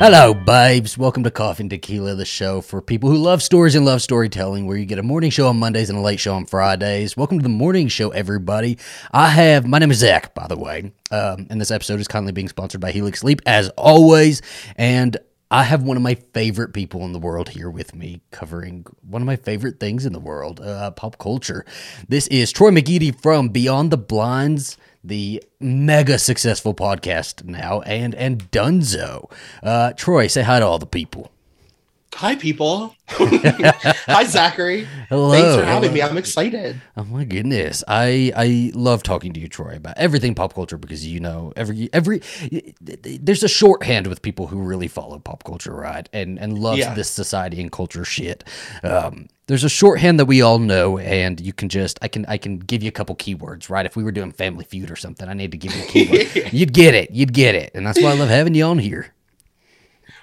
Hello, babes. Welcome to Coffee and Tequila, the show for people who love stories and love storytelling, where you get a morning show on Mondays and a late show on Fridays. Welcome to the morning show, everybody. I have, my name is Zach, by the way, um, and this episode is kindly being sponsored by Helix Sleep, as always. And I have one of my favorite people in the world here with me covering one of my favorite things in the world, uh, pop culture. This is Troy McGeady from Beyond the Blinds the mega successful podcast now, and and Dunzo. Uh, Troy, say hi to all the people. Hi, people. Hi, Zachary. Hello. Thanks for having me. I'm excited. Oh my goodness, I I love talking to you, Troy, about everything pop culture because you know every every there's a shorthand with people who really follow pop culture, right? And and loves Yeah. this society and culture shit. Um, there's a shorthand that we all know, and you can just I can I can give you a couple keywords, right? If we were doing Family Feud or something, I need to give you a keyword. You'd get it. You'd get it, and that's why I love having you on here.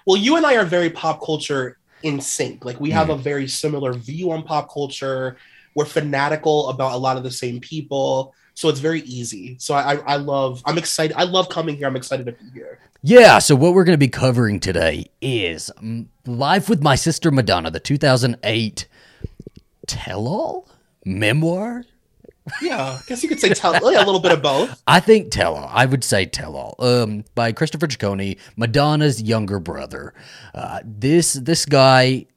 Well, you and I are very pop culture in sync. Like, we Mm. have a very similar view on pop culture. We're fanatical about a lot of the same people. So it's very easy. So I, I, I love, I'm excited. I love coming here. I'm excited to be here. Yeah, so what we're going to be covering today is mm, Life with My Sister Madonna, the 2008 tell all memoir. Yeah. I guess you could say tell, yeah, a little bit of both. I think tell all. I would say tell all. Um, by Christopher Ciccone, Madonna's younger brother. Uh, this this guy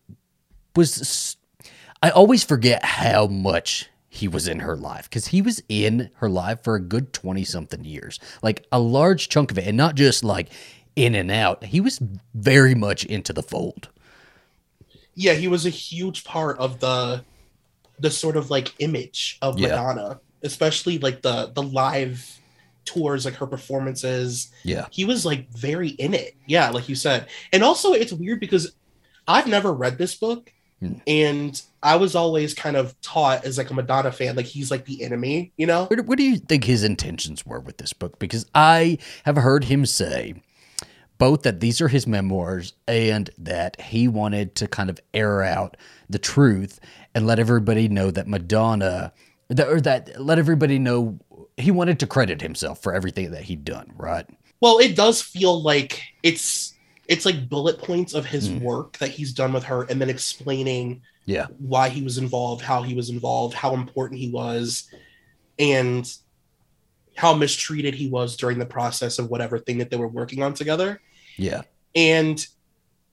was. I always forget how much he was in her life because he was in her life for a good twenty something years, like a large chunk of it, and not just like in and out. He was very much into the fold. Yeah. He was a huge part of the, the sort of like image of Yeah. Madonna, especially like the, the live tours, like her performances. Yeah. he was like very in it. Yeah, like you said. And also it's weird because I've never read this book Hmm. and I was always kind of taught as like a Madonna fan, like he's like the enemy, you know? What, what do you think his intentions were with this book? Because I have heard him say both that these are his memoirs and that he wanted to kind of air out the truth and let everybody know that Madonna, that, or that let everybody know he wanted to credit himself for everything that he'd done, right? Well, it does feel like it's it's like bullet points of his Hmm. work that he's done with her and then explaining Yeah. why he was involved, how he was involved, how important he was, and how mistreated he was during the process of whatever thing that they were working on together. Yeah. and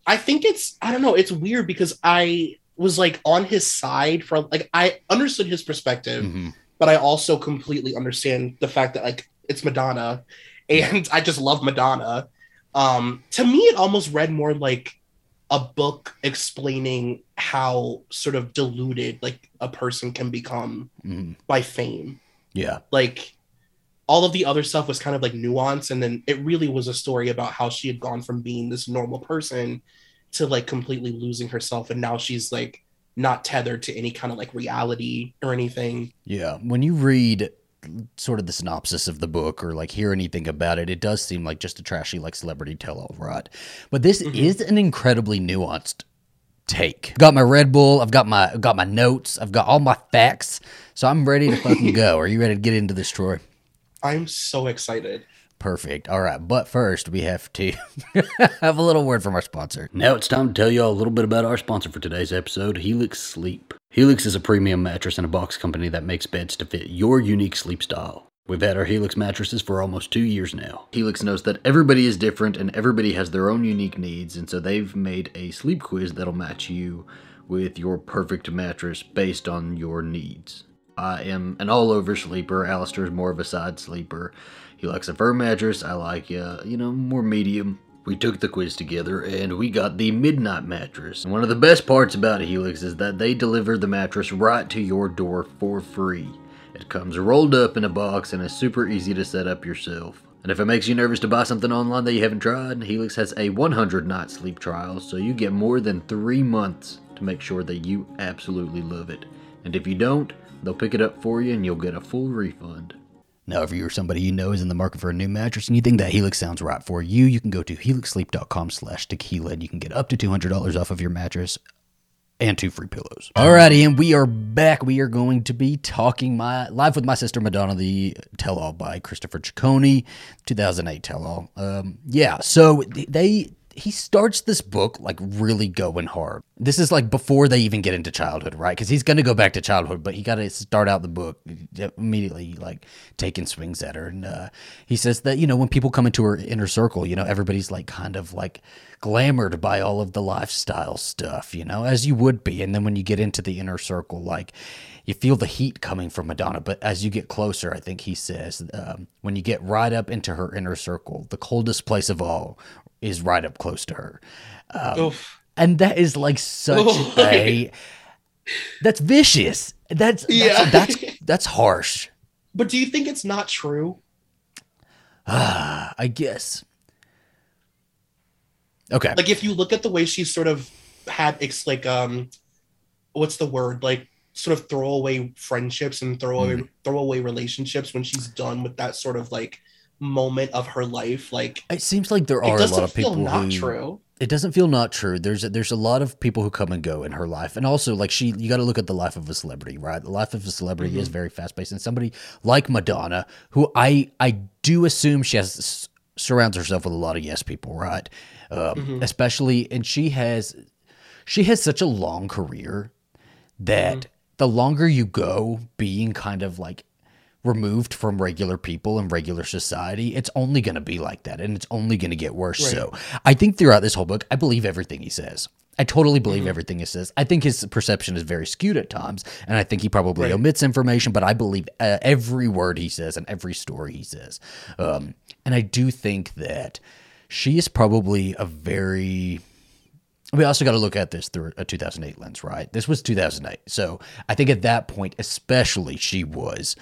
i think it's i don't know it's weird because i was like on his side from like i understood his perspective Mhm. but i also completely understand the fact that like it's madonna and i just love madonna um to me it almost read more like a book explaining how sort of deluded like a person can become Mhm. by fame Yeah. like all of the other stuff was kind of like nuance and then it really was a story about how she had gone from being this normal person to like completely losing herself and now she's like not tethered to any kind of like reality or anything Yeah. When you read sort of the synopsis of the book or like hear anything about it, it does seem like just a trashy like celebrity tell all right? But this Mhm. is an incredibly nuanced take. Got my Red Bull, I've got my I've got my notes, I've got all my facts, so I'm ready to fucking go. Are you ready to get into this, Troy? i'm so excited Perfect. All right, but first we have to have a little word from our sponsor. Now it's time to tell you all a little bit about our sponsor for today's episode, Helix Sleep. Helix is a premium mattress and a box company that makes beds to fit your unique sleep style. We've had our Helix mattresses for almost two years now. Helix knows that everybody is different and everybody has their own unique needs, and so they've made a sleep quiz that'll match you with your perfect mattress based on your needs. I am an all over sleeper. Alistair is more of a side sleeper. He likes a firm mattress. I like, uh, you know, more medium. We took the quiz together and we got the midnight mattress. And one of the best parts about Helix is that they deliver the mattress right to your door for free. It comes rolled up in a box and is super easy to set up yourself. And if it makes you nervous to buy something online that you haven't tried, Helix has a 100 night sleep trial, so you get more than three months to make sure that you absolutely love it. And if you don't, they'll pick it up for you and you'll get a full refund. Now, if you're somebody you know is in the market for a new mattress and you think that Helix sounds right for you, you can go to helixsleep.com slash tequila and you can get up to $200 off of your mattress and two free pillows. Alrighty, and we are back. We are going to be talking my live with my sister Madonna, the tell-all by Christopher Ciccone, 2008 tell-all. Um, yeah, so they he starts this book like really going hard. This is like before they even get into childhood, right? Because he's going to go back to childhood, but he got to start out the book immediately, like taking swings at her. And uh, he says that you know when people come into her inner circle, you know everybody's like kind of like glamored by all of the lifestyle stuff, you know, as you would be. And then when you get into the inner circle, like you feel the heat coming from Madonna. But as you get closer, I think he says, um, when you get right up into her inner circle, the coldest place of all is right up close to her. Um, and that is like such a that's vicious. That's, that's yeah. that's that's harsh. But do you think it's not true? Ah, I guess. Okay. Like if you look at the way she's sort of had it's like um what's the word? Like sort of throwaway friendships and throwaway mm. throwaway relationships when she's done with that sort of like moment of her life. Like it seems like there are a lot of people not who, true. It doesn't feel not true. There's a, there's a lot of people who come and go in her life, and also like she, you got to look at the life of a celebrity, right? The life of a celebrity mm-hmm. is very fast paced, and somebody like Madonna, who I I do assume she has surrounds herself with a lot of yes people, right? Um, mm-hmm. Especially, and she has she has such a long career that mm-hmm. the longer you go being kind of like removed from regular people and regular society, it's only going to be like that and it's only going to get worse. Right. So I think throughout this whole book, I believe everything he says. I totally believe mm-hmm. everything he says. I think his perception is very skewed at times, and I think he probably right. omits information, but I believe uh, every word he says and every story he says. Um, and I do think that she is probably a very we also got to look at this through a 2008 lens, right? This was 2008. So I think at that point, especially, she was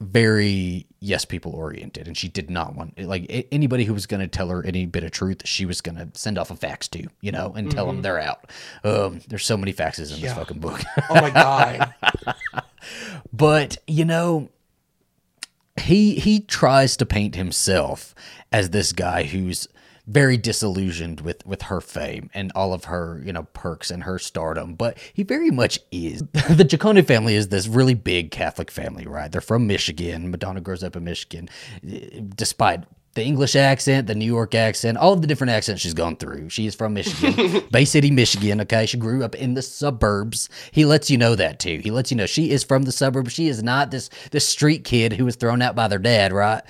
very yes people oriented and she did not want like anybody who was going to tell her any bit of truth she was going to send off a fax to you know and mm-hmm. tell them they're out um there's so many faxes in yeah. this fucking book oh my god but you know he he tries to paint himself as this guy who's very disillusioned with with her fame and all of her you know perks and her stardom but he very much is. The Ciccone family is this really big catholic family right? They're from michigan. Madonna grows up in michigan eh, despite the English accent, the New York accent, all of the different accents she's gone through. She is from Michigan, Bay City, Michigan. Okay, she grew up in the suburbs. He lets you know that too. He lets you know she is from the suburbs. She is not this this street kid who was thrown out by their dad, right?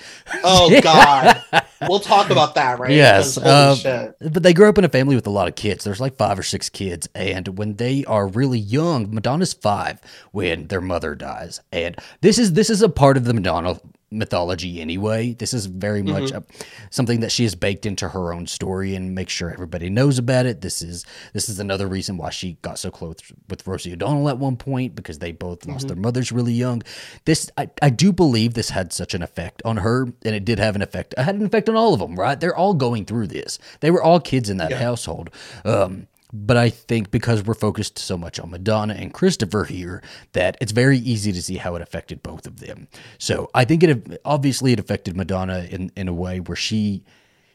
Oh God, we'll talk about that, right? Yes, um, but they grew up in a family with a lot of kids. There's like five or six kids, and when they are really young, Madonna's five when their mother dies, and this is this is a part of the Madonna mythology anyway. This is very much mm-hmm. a, something that she has baked into her own story and make sure everybody knows about it. This is this is another reason why she got so close with Rosie O'Donnell at one point because they both mm-hmm. lost their mothers really young. This I, I do believe this had such an effect on her and it did have an effect. It had an effect on all of them, right? They're all going through this. They were all kids in that yeah. household. Um, but I think because we're focused so much on Madonna and Christopher here, that it's very easy to see how it affected both of them. So I think it obviously it affected Madonna in, in a way where she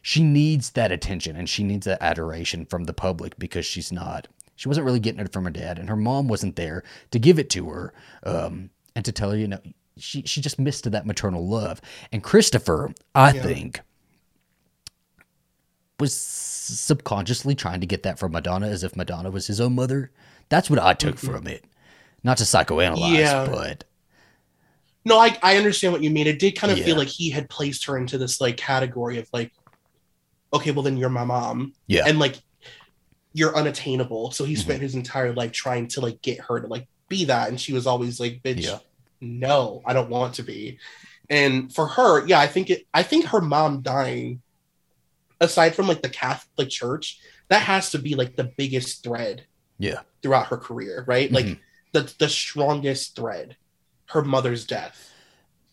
she needs that attention and she needs that adoration from the public because she's not she wasn't really getting it from her dad and her mom wasn't there to give it to her um, and to tell her you know she she just missed that maternal love. And Christopher, I yeah. think, was subconsciously trying to get that from Madonna as if Madonna was his own mother. That's what I took mm-hmm. from it. Not to psychoanalyze, yeah. but no, I, I understand what you mean. It did kind of yeah. feel like he had placed her into this like category of like, okay, well then you're my mom. Yeah. And like you're unattainable. So he spent mm-hmm. his entire life trying to like get her to like be that. And she was always like, bitch, yeah. no, I don't want to be. And for her, yeah, I think it I think her mom dying aside from like the Catholic Church, that has to be like the biggest thread. Yeah. Throughout her career, right? Mm-hmm. Like the the strongest thread, her mother's death.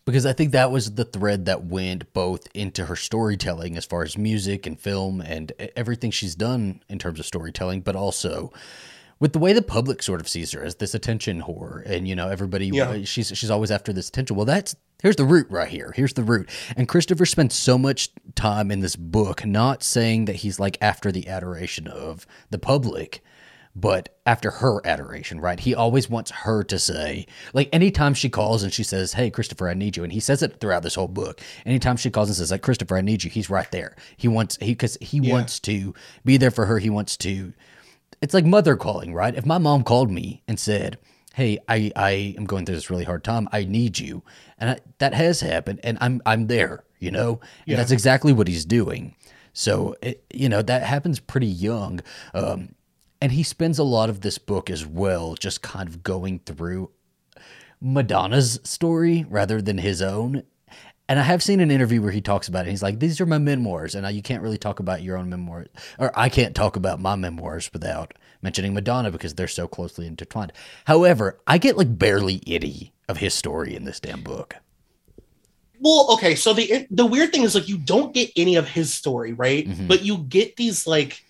Because I think that was the thread that went both into her storytelling as far as music and film and everything she's done in terms of storytelling, but also with the way the public sort of sees her as this attention whore and you know everybody yeah. Uh, she's she's always after this attention well that's here's the root right here here's the root and christopher spends so much time in this book not saying that he's like after the adoration of the public but after her adoration, right? He always wants her to say, like, anytime she calls and she says, Hey, Christopher, I need you. And he says it throughout this whole book. Anytime she calls and says, like, Christopher, I need you, he's right there. He wants, he, cause he Yeah. wants to be there for her. He wants to, it's like mother calling, right? If my mom called me and said, Hey, I, I am going through this really hard time. I need you. And I, that has happened and I'm, I'm there, you know? And Yeah. that's exactly what he's doing. So, it, you know, that happens pretty young. Um, and he spends a lot of this book as well, just kind of going through Madonna's story rather than his own. And I have seen an interview where he talks about it. He's like, "These are my memoirs, and you can't really talk about your own memoirs, or I can't talk about my memoirs without mentioning Madonna because they're so closely intertwined." However, I get like barely any of his story in this damn book. Well, okay, so the the weird thing is like you don't get any of his story, right? Mhm. But you get these like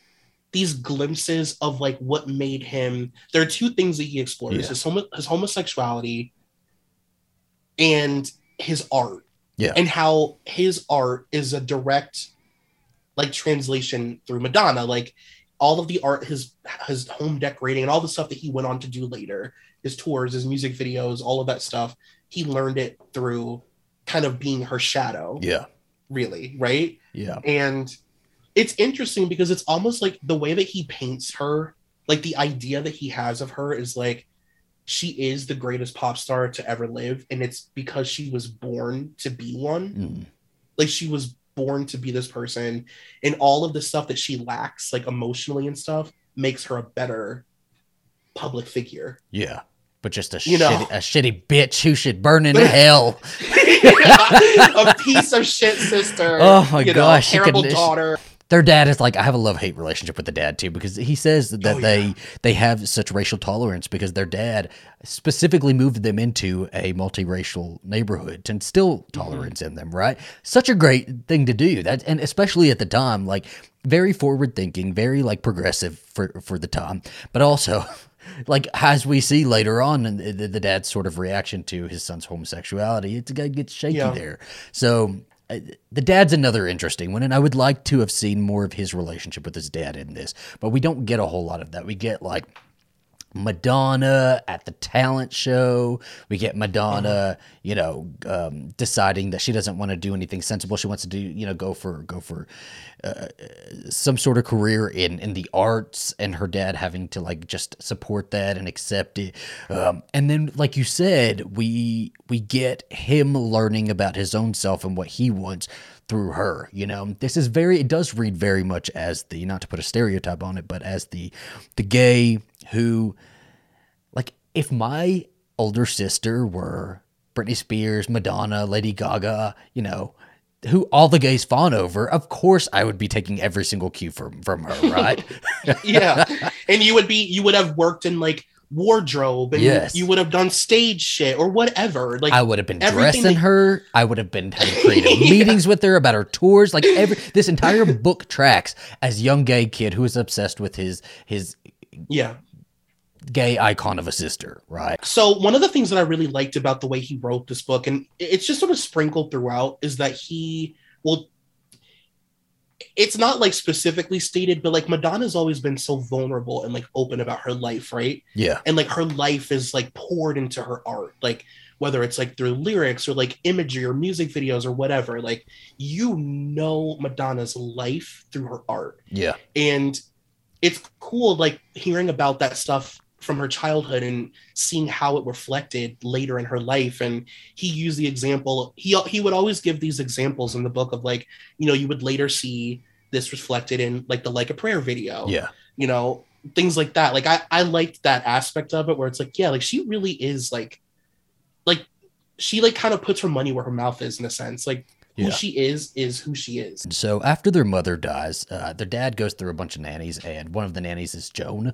these glimpses of like what made him. There are two things that he explores: Yeah. his homo- his homosexuality and his art. Yeah. and how his art is a direct like translation through Madonna. Like all of the art, his his home decorating, and all the stuff that he went on to do later, his tours, his music videos, all of that stuff. He learned it through kind of being her shadow, Yeah, really, right? yeah, And it's interesting because it's almost like the way that he paints her, like the idea that he has of her is like she is the greatest pop star to ever live, and it's because she was born to be one. Mm. Like she was born to be this person, and all of the stuff that she lacks, like emotionally and stuff, makes her a better public figure. yeah. But just a You know. a shitty bitch who should burn in hell. a piece of shit sister. Oh my you know, gosh, she terrible could- daughter. Their dad is like I have a love hate relationship with the dad too because he says that Oh, yeah. they they have such racial tolerance because their dad specifically moved them into a multiracial neighborhood to instill Mm-hmm. tolerance in them right such a great thing to do that and especially at the time like very forward thinking very like progressive for for the time but also like as we see later on the, the dad's sort of reaction to his son's homosexuality it's gonna get shaky Yeah. there so Uh, the dad's another interesting one, and I would like to have seen more of his relationship with his dad in this, but we don't get a whole lot of that. We get like Madonna at the talent show. We get Madonna, you know, um, deciding that she doesn't want to do anything sensible. She wants to do, you know, go for go for uh, some sort of career in in the arts, and her dad having to like just support that and accept it. Um, and then, like you said, we we get him learning about his own self and what he wants through her. You know, this is very. It does read very much as the not to put a stereotype on it, but as the the gay who, like, if my older sister were Britney Spears, Madonna, Lady Gaga, you know. Who all the gays fawn over? Of course, I would be taking every single cue from from her, right? yeah and you would be you would have worked in like wardrobe and Yes. you would have done stage shit or whatever like I would have been dressing that- her. I would have been having creative Yeah. meetings with her about her tours. Like every this entire book tracks as young gay kid who is obsessed with his his yeah gay icon of a sister, right? so one of the things that i really liked about the way he wrote this book and it's just sort of sprinkled throughout is that he well it's not like specifically stated but like madonna's always been so vulnerable and like open about her life right? Yeah, and like her life is like poured into her art like whether it's like through lyrics or like imagery or music videos or whatever like you know madonna's life through her art. Yeah, and it's cool like hearing about that stuff from her childhood and seeing how it reflected later in her life. And he used the example he he would always give these examples in the book of like you know you would later see this reflected in like the like a prayer video yeah, you know things like that. Like i i liked that aspect of it where it's like yeah like she really is like like she like kind of puts her money where her mouth is in a sense. Like who Yeah. she is is who she is So after their mother dies, uh, their dad goes through a bunch of nannies, and one of the nannies is Joan.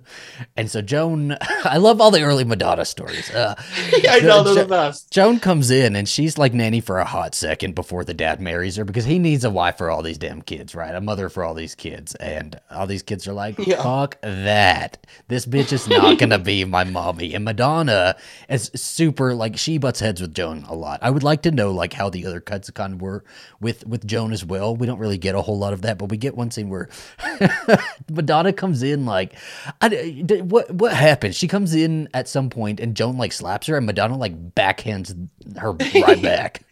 And so Joan, I love all the early Madonna stories. Uh, i know they're Jo- the best Joan comes in and she's like nanny for a hot second before the dad marries her because he needs a wife for all these damn kids, right? A mother for all these kids. And all these kids are like, Yeah. fuck that. This bitch is not going to be my mommy. And Madonna is super, like, she butts heads with Joan a lot. I would like to know, like, how the other cuts of were with with Joan as well. We don't really get a whole lot of that, but we get one scene where Madonna comes in like, I, what what happens? She comes in at some point and Joan like slaps her, and Madonna like backhands her right back.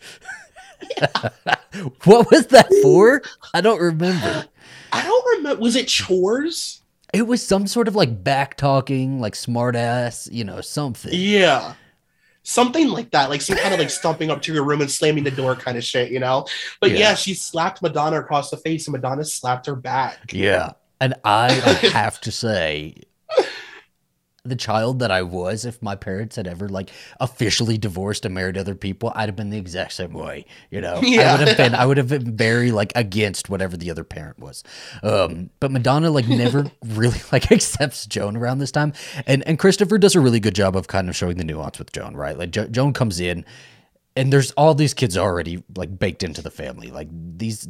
what was that for? I don't remember. I don't remember. Was it chores? It was some sort of like back talking, like smart ass, you know, something. Yeah. Something like that, like some kind of like stomping up to your room and slamming the door kind of shit, you know? But yeah, Yeah. she slapped Madonna across the face and Madonna slapped her back. Yeah. And I have to say, the child that I was, if my parents had ever like officially divorced and married other people, I'd have been the exact same way. You know, Yeah. I would have been, I would have been very like against whatever the other parent was. Um, but Madonna like never really like accepts Joan around this time, and and Christopher does a really good job of kind of showing the nuance with Joan, right? Like jo- Joan comes in, and there's all these kids already like baked into the family, like these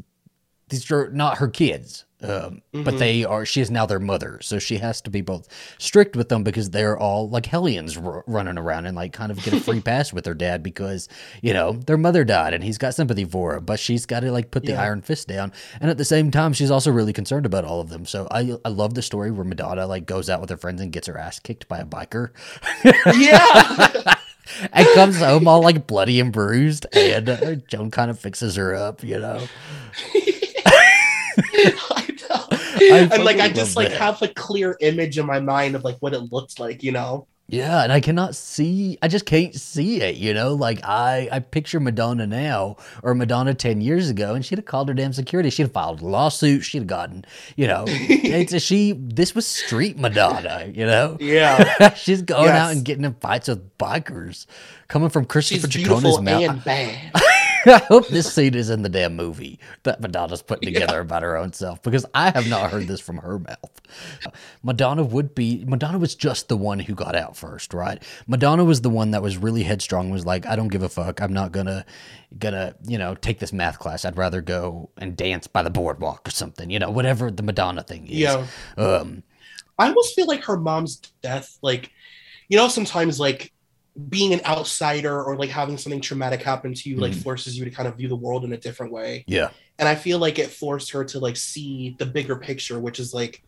these are not her kids um, but they are she is now their mother so she has to be both strict with them because they're all like hellions r- running around and like kind of get a free pass with their dad because you know their mother died and he's got sympathy for her but she's got to like put the Yeah. iron fist down and at the same time she's also really concerned about all of them so i i love the story where madonna like goes out with her friends and gets her ass kicked by a biker Yeah. and comes home all like bloody and bruised and uh, joan kind of fixes her up you know. and like I just like that. have a clear image in my mind of like what it looked like, you know? Yeah, and I cannot see. I just can't see it. You know, like I, I picture Madonna now or Madonna ten years ago, and she'd have called her damn security. She'd have filed a lawsuit. She'd have gotten, you know, it's a, she. This was street Madonna. You know, Yeah. she's going Yes. out and getting in fights with bikers, coming from Christopher beautiful Ciccone's mouth. and bad. I hope this scene is in the damn movie that Madonna's putting together about her own self because I have not heard this from her mouth. Madonna would be Madonna was just the one who got out first, right? Madonna was the one that was really headstrong, was like, I don't give a fuck. I'm not gonna gonna, you know, take this math class. I'd rather go and dance by the boardwalk or something, you know, whatever the Madonna thing is. Yeah. Um I almost feel like her mom's death, like, you know, sometimes like being an outsider or like having something traumatic happen to you, like Mhm. forces you to kind of view the world in a different way. yeah. And I feel like it forced her to like see the bigger picture, which is like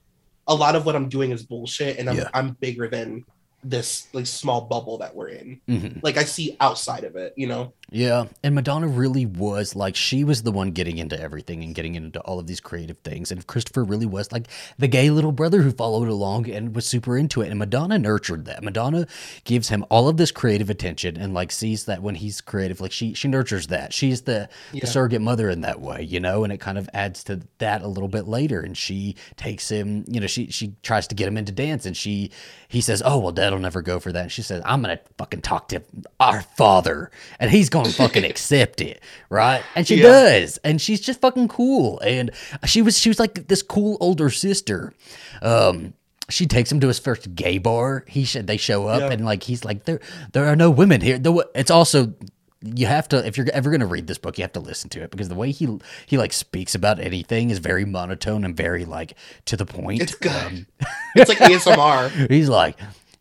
a lot of what I'm doing is bullshit, and I'm Yeah. I'm bigger than this like small bubble that we're in. Mhm. Like I see outside of it, you know. Yeah, and Madonna really was like she was the one getting into everything and getting into all of these creative things, and Christopher really was like the gay little brother who followed along and was super into it. And Madonna nurtured that. Madonna gives him all of this creative attention and like sees that when he's creative, like she she nurtures that. She's the Yeah. the surrogate mother in that way, you know, and it kind of adds to that a little bit later. And she takes him, you know, she she tries to get him into dance, and she he says, "Oh well, Dad'll never go for that." And she says, "I'm gonna fucking talk to our father, and he's gonna fucking accept it, right?" And she Yeah. does, and she's just fucking cool. And she was she was like this cool older sister. Um, she takes him to his first gay bar. He should they show up Yeah. and like he's like there there are no women here. The, it's also you have to if you're ever going to read this book you have to listen to it because the way he he like speaks about anything is very monotone and very like to the point. It's good. Um, It's like ASMR. he's like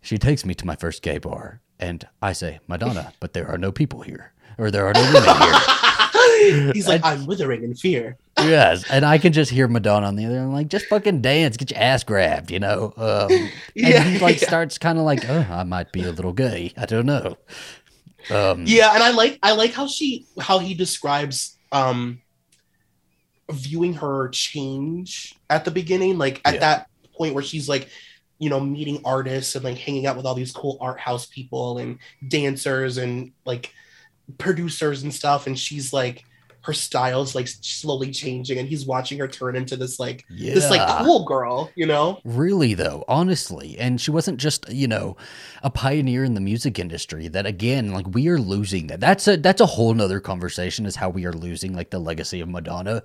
she takes me to my first gay bar and I say Madonna but there are no people here or there are no women here. He's like, I'm withering in fear. yes, and I can just hear Madonna on the other end, like, just fucking dance, get your ass grabbed, you know. Um, and Yeah, he like yeah. starts kind of like, oh, I might be a little gay. I don't know. Um, Yeah, and I like I like how she how he describes um viewing her change at the beginning, like at Yeah. that point where she's like, you know, meeting artists and like hanging out with all these cool art house people and dancers and like producers and stuff, and she's like her style's like slowly changing and he's watching her turn into this like yeah. this like cool girl, you know? Really though, honestly, and she wasn't just you know a pioneer in the music industry. That again, like we are losing that. That's a that's a whole nother conversation. Is how we are losing like the legacy of Madonna,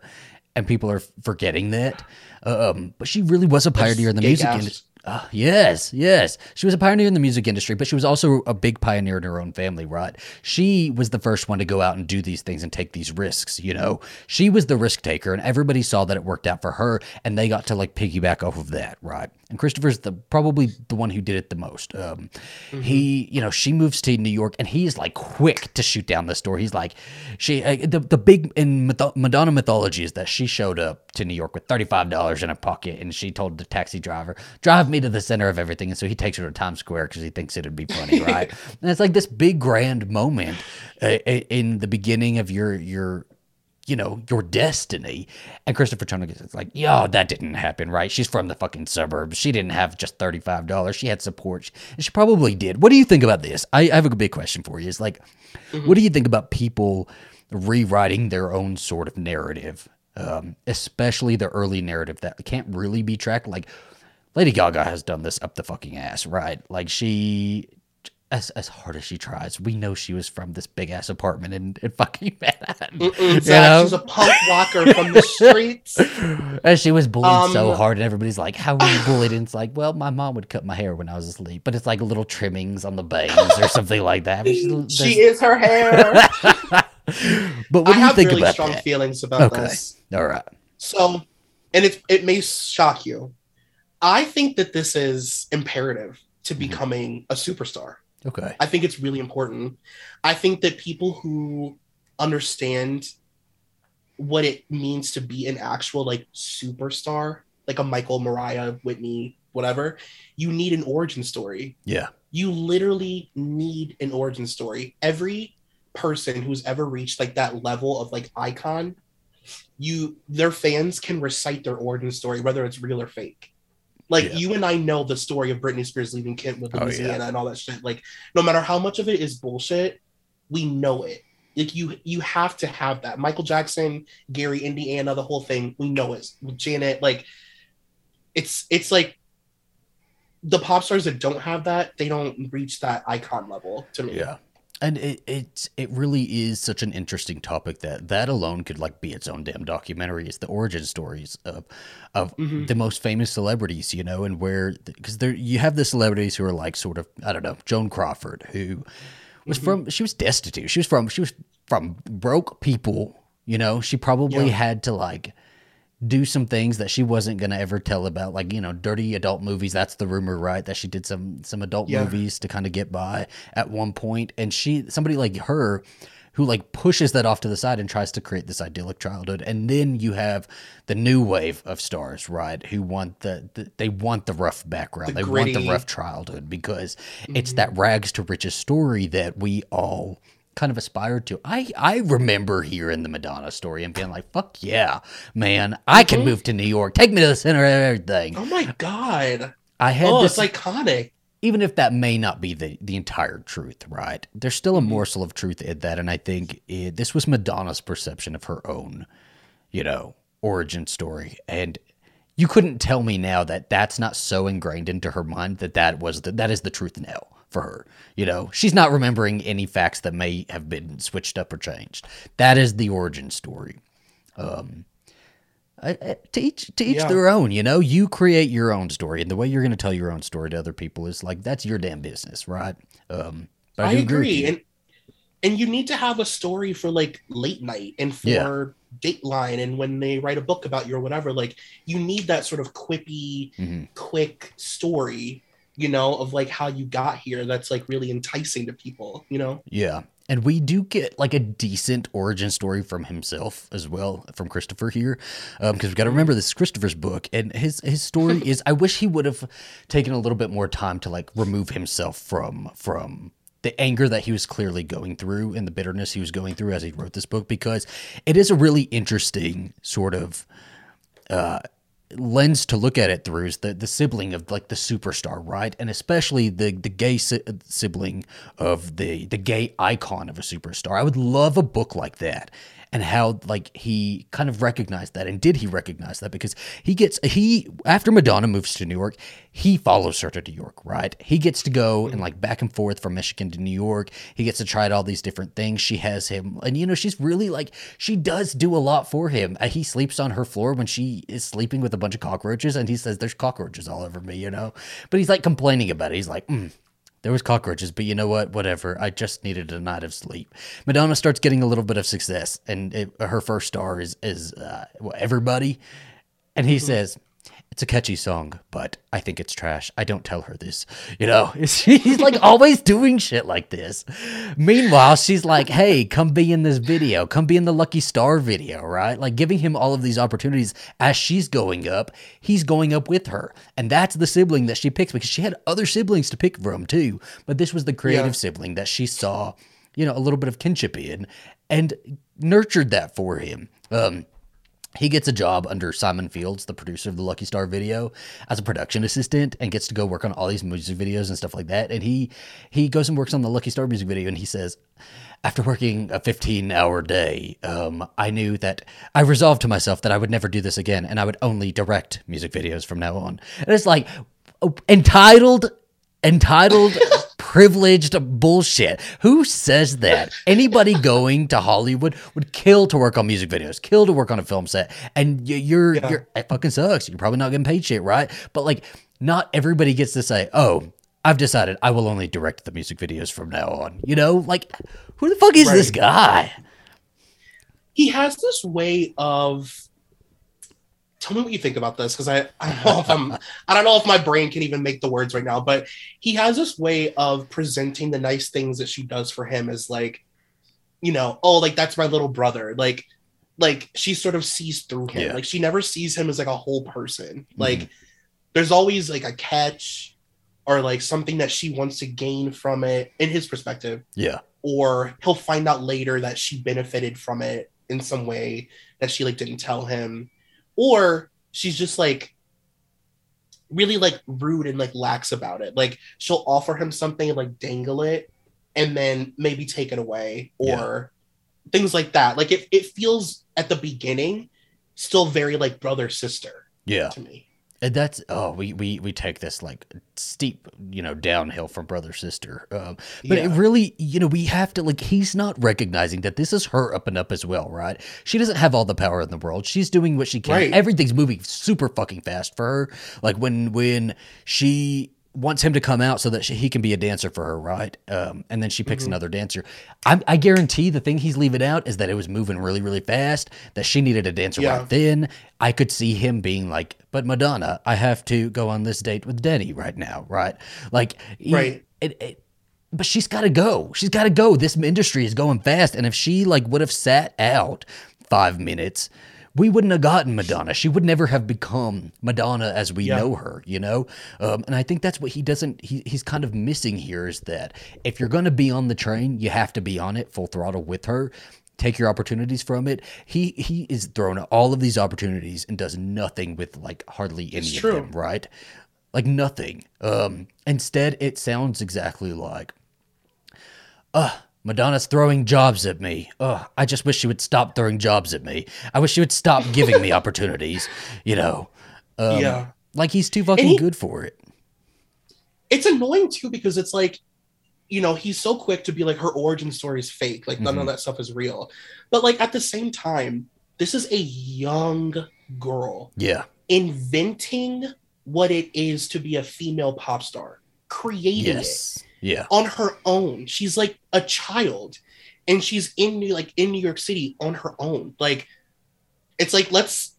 and people are forgetting that. Um, but she really was a pioneer in the music industry. Uh, yes, yes. She was a pioneer in the music industry, but she was also a big pioneer in her own family, right? She was the first one to go out and do these things and take these risks, you know? She was the risk taker, and everybody saw that it worked out for her, and they got to like piggyback off of that, right? And Christopher's the probably the one who did it the most. Um, Mm-hmm. He, you know, she moves to New York, and he's like quick to shoot down this door. He's like, she uh, the the big in mytho- Madonna mythology is that she showed up to New York with thirty five dollars in her pocket, and she told the taxi driver, "Drive me to the center of everything," and so he takes her to Times Square because he thinks it'd be funny, right? and it's like this big grand moment uh, in the beginning of your your you know, your destiny. And Christopher Tony is like, yo, that didn't happen, right? She's from the fucking suburbs. She didn't have just $35. She had support. And she probably did. What do you think about this? I, I have a big question for you. Is like, what do you think about people rewriting their own sort of narrative? Um, especially the early narrative that can't really be tracked. Like, Lady Gaga has done this up the fucking ass, right? Like she as as hard as she tries, we know she was from this big ass apartment in, in fucking Manhattan. Mm-mm, Zach, she's a punk walker from the streets. And she was bullied so Um, hard, and everybody's like, "How were you bullied?" And it's like, "Well, my mom would cut my hair when I was asleep, but it's like little trimmings on the bangs or something like that." She is her hair. but what I do you have think really about strong that? feelings about Okay. this. All right, So, and it it may shock you. I think that this is imperative to Mhm. becoming a superstar. Okay, I think it's really important. I think that people who understand what it means to be an actual like superstar, like a Michael, Mariah, Whitney, whatever, you need an origin story. yeah, You literally need an origin story. Every person who's ever reached like that level of like icon, you their fans can recite their origin story, whether it's real or fake. Like Yeah. you and I know the story of Britney Spears leaving Kentwood, Oh, yeah. Louisiana, and all that shit. Like, no matter how much of it is bullshit, we know it. Like you, you have to have that. Michael Jackson, Gary, Indiana, the whole thing. We know it. With Janet, like, it's it's like the pop stars that don't have that, they don't reach that icon level to me. yeah. And it it it really is such an interesting topic that that alone could like be its own damn documentary. It's the origin stories of of Mhm. the most famous celebrities, you know, and where because there you have the celebrities who are like sort of I don't know Joan Crawford who was Mhm. from she was destitute. She was from she was from broke people. You know, she probably Yeah. had to like do some things that she wasn't gonna ever tell about, like you know, dirty adult movies. That's the rumor, right? That she did some some adult Yeah. movies to kind of get by at one point, and she somebody like her who like pushes that off to the side and tries to create this idyllic childhood and then you have the new wave of stars right who want the, the they want the rough background The they want the rough childhood because it's Mhm. that rags to riches story that we all kind of aspired to i i remember hearing the madonna story and being like fuck yeah man i can Mhm. move to new york take me to the center of everything Oh my god. i had Oh, this it's iconic. even if that may not be the, the entire truth, right? There's still a Mhm. morsel of truth in that, and I think it, this was Madonna's perception of her own, you know, origin story, and you couldn't tell me now that that's not so ingrained into her mind that that was the, that is the truth now for her. You know, she's not remembering any facts that may have been switched up or changed. That is the origin story. Um, I, I, to each to each Yeah. their own. You know, you create your own story, and the way you're going to tell your own story to other people is like that's your damn business, right? Um, I, do agree. And and you need to have a story for like late night and for Yeah. Dateline and when they write a book about you or whatever. Like you need that sort of quippy, Mhm. quick story, you know, of like how you got here. That's like really enticing to people, you know. Yeah. And we do get like a decent origin story from himself as well, from Christopher here, because we've got to remember this is Christopher's book, and his his story is. I wish he would have taken a little bit more time to like remove himself from from the anger that he was clearly going through and the bitterness he was going through as he wrote this book, because it is a really interesting sort of uh, lens to look at it through is the, the sibling of like the superstar, right? And especially the the gay si- sibling of the the gay icon of a superstar. I would love a book like that. And how like he kind of recognized that, and did he recognize that? Because he gets he after Madonna moves to New York, he follows her to New York, right? He gets to go and like back and forth from Michigan to New York. He gets to try all these different things. She has him, and you know she's really like she does do a lot for him. Uh, He sleeps on her floor when she is sleeping with a bunch of cockroaches, and he says, "There's cockroaches all over me," you know. But he's like complaining about it. He's like, mm, there was cockroaches, but you know what? Whatever. I just needed a night of sleep. Madonna starts getting a little bit of success, and it, her first star is is uh, everybody, and he says, it's a catchy song, but I think it's trash. I don't tell her this. You know, he's like always doing shit like this. Meanwhile, she's like, hey, come be in this video. Come be in the Lucky Star video, right? Like giving him all of these opportunities as she's going up. He's going up with her. And that's the sibling that she picks because she had other siblings to pick from too. But this was the creative yeah. sibling that she saw, you know, a little bit of kinship in and nurtured that for him. Um, he gets a job under Simon Fields, the producer of the Lucky Star video, as a production assistant and gets to go work on all these music videos and stuff like that. And he he goes and works on the Lucky Star music video and he says, after working a 15 hour day, um, I knew that I resolved to myself that I would never do this again and I would only direct music videos from now on. And it's like entitled entitled privileged bullshit. Who says that? Anybody going to Hollywood would kill to work on music videos, kill to work on a film set, and you're yeah. you're it fucking sucks. You're probably not getting paid shit, right? But like, not everybody gets to say, "Oh, I've decided I will only direct the music videos from now on." You know, like, who the fuck is right. this guy? He has this way of tell me what you think about this because I, I don't know if I'm I don't know if my brain can even make the words right now, but he has this way of presenting the nice things that she does for him as like, you know, oh, like that's my little brother. Like, like she sort of sees through him. Yeah. Like she never sees him as like a whole person. Mm-hmm. Like there's always like a catch or like something that she wants to gain from it in his perspective. Yeah. Or he'll find out later that she benefited from it in some way that she like didn't tell him or she's just like really like rude and like lax about it. Like she'll offer him something and like dangle it and then maybe take it away or yeah. things like that. Like it, it feels at the beginning still very like brother sister. Yeah. To me. And that's oh we we we take this like steep you know downhill from brother sister um, but yeah. it really you know we have to like he's not recognizing that this is her up and up as well right she doesn't have all the power in the world she's doing what she can right. everything's moving super fucking fast for her like when when she wants him to come out so that she, he can be a dancer for her, right? Um, and then she picks mm-hmm. another dancer. I, I, guarantee the thing he's leaving out is that it was moving really, really fast. That she needed a dancer yeah. right then. I could see him being like, "But Madonna, I have to go on this date with Denny right now, right?" Like, right. It, it, but she's got to go. She's got to go. This industry is going fast, and if she like would have sat out five minutes we wouldn't have gotten Madonna. She would never have become Madonna as we yeah. know her, you know? Um, and I think that's what he doesn't, he, he's kind of missing here is that if you're going to be on the train, you have to be on it full throttle with her. Take your opportunities from it. He he is throwing all of these opportunities and does nothing with like hardly any it's of true. them, right? Like nothing. Um, instead, it sounds exactly like, uh, Madonna's throwing jobs at me. Ugh, I just wish she would stop throwing jobs at me. I wish she would stop giving me opportunities. You know, um, yeah, like he's too fucking he, good for it. It's annoying too because it's like, you know, he's so quick to be like her origin story is fake, like none mm-hmm. of that stuff is real. But like at the same time, this is a young girl, yeah, inventing what it is to be a female pop star, creating yes. it yeah. on her own. She's like a child and she's in new like in new york city on her own. Like it's like let's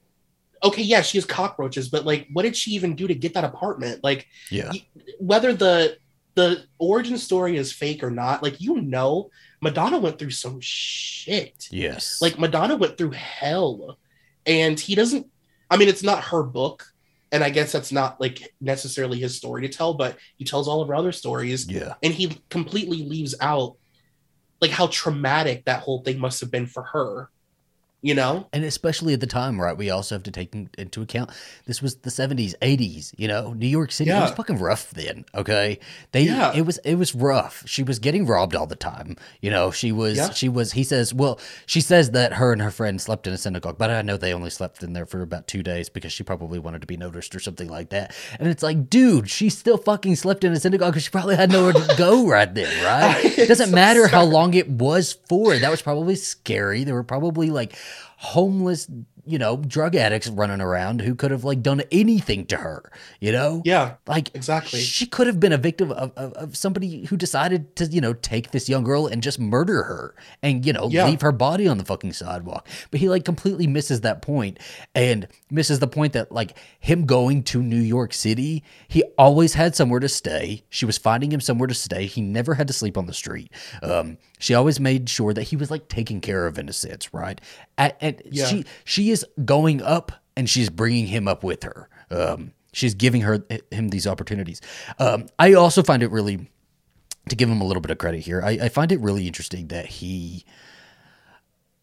okay yeah she has cockroaches but like what did she even do to get that apartment? Like yeah. whether the the origin story is fake or not like you know madonna went through some shit. Yes. Like madonna went through hell and he doesn't i mean it's not her book and I guess that's not like necessarily his story to tell, but he tells all of her other stories. Yeah. And he completely leaves out like how traumatic that whole thing must have been for her you know? And especially at the time right we also have to take into account this was the 70s 80s you know? New york city yeah. was fucking rough then okay? They yeah. it was it was rough. She was getting robbed all the time you know? She was yeah. she was he says well she says that her and her friend slept in a synagogue but i know they only slept in there for about two days because she probably wanted to be noticed or something like that. And it's like dude she still fucking slept in a synagogue because she probably had nowhere to go right then right? It doesn't so matter how long it was for. That was probably scary. There were probably like homeless you know, drug addicts running around who could have like done anything to her, you know? Yeah, Like exactly. she could have been a victim of, of, of somebody who decided to, you know, take this young girl and just murder her and, you know, Yeah. leave her body on the fucking sidewalk. But he like completely misses that point and misses the point that like him going to New York City, he always had somewhere to stay. She was finding him somewhere to stay. He never had to sleep on the street. Um, she always made sure that he was like taking care of in a sense, right? And, and Yeah. she she is going up and she's bringing him up with her. Um, she's giving her him these opportunities. Um, I also find it really to give him a little bit of credit here. I, I find it really interesting that he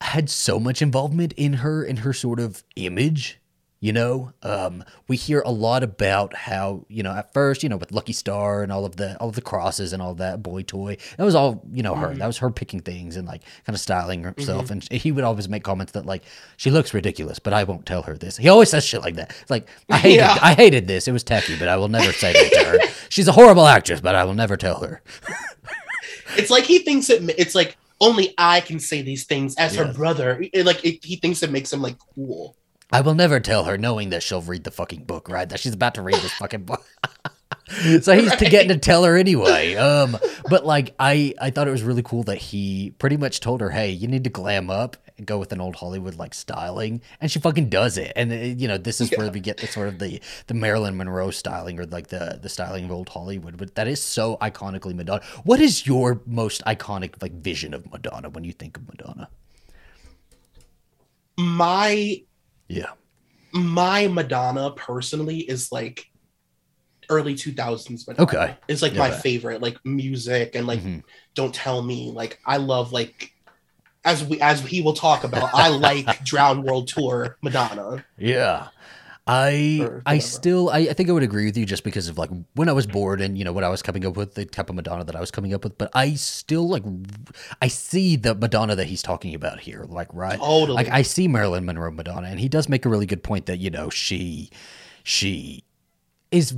had so much involvement in her in her sort of image. You know, um, we hear a lot about how you know at first, you know, with Lucky Star and all of the all of the crosses and all that boy toy. That was all you know her. That was her picking things and like kind of styling herself. And he would always make comments that like she looks ridiculous, but I won't tell her this. He always says shit like that. It's like I hated Yeah. I hated this. It was tacky, but I will never say that to her. She's a horrible actress, but I will never tell her. It's like he thinks it. It's like only I can say these things as her brother. Like it, he thinks it makes him like cool. I will never tell her, knowing that she'll read the fucking book, right? That she's about to read this fucking book. so he's to getting to tell her anyway. Um, but like I, I thought it was really cool that he pretty much told her, "Hey, you need to glam up and go with an old Hollywood like styling," and she fucking does it. And uh, you know, this is where we get the sort of the the Marilyn Monroe styling or like the the styling of old Hollywood. But that is so iconically Madonna. What is your most iconic like vision of Madonna when you think of Madonna? My Yeah. my Madonna personally is like early 2000s Madonna. Okay. It's like my Okay. favorite, like music and like Mhm. Don't Tell Me. Like I love like as we as he will talk about, I like Drowned World Tour Madonna. Yeah. I I still I, I think I would agree with you just because of like when I was bored and you know what I was coming up with the type of Madonna that I was coming up with but I still like I see the Madonna that he's talking about here like right Totally. like I see Marilyn Monroe Madonna and he does make a really good point that you know she she is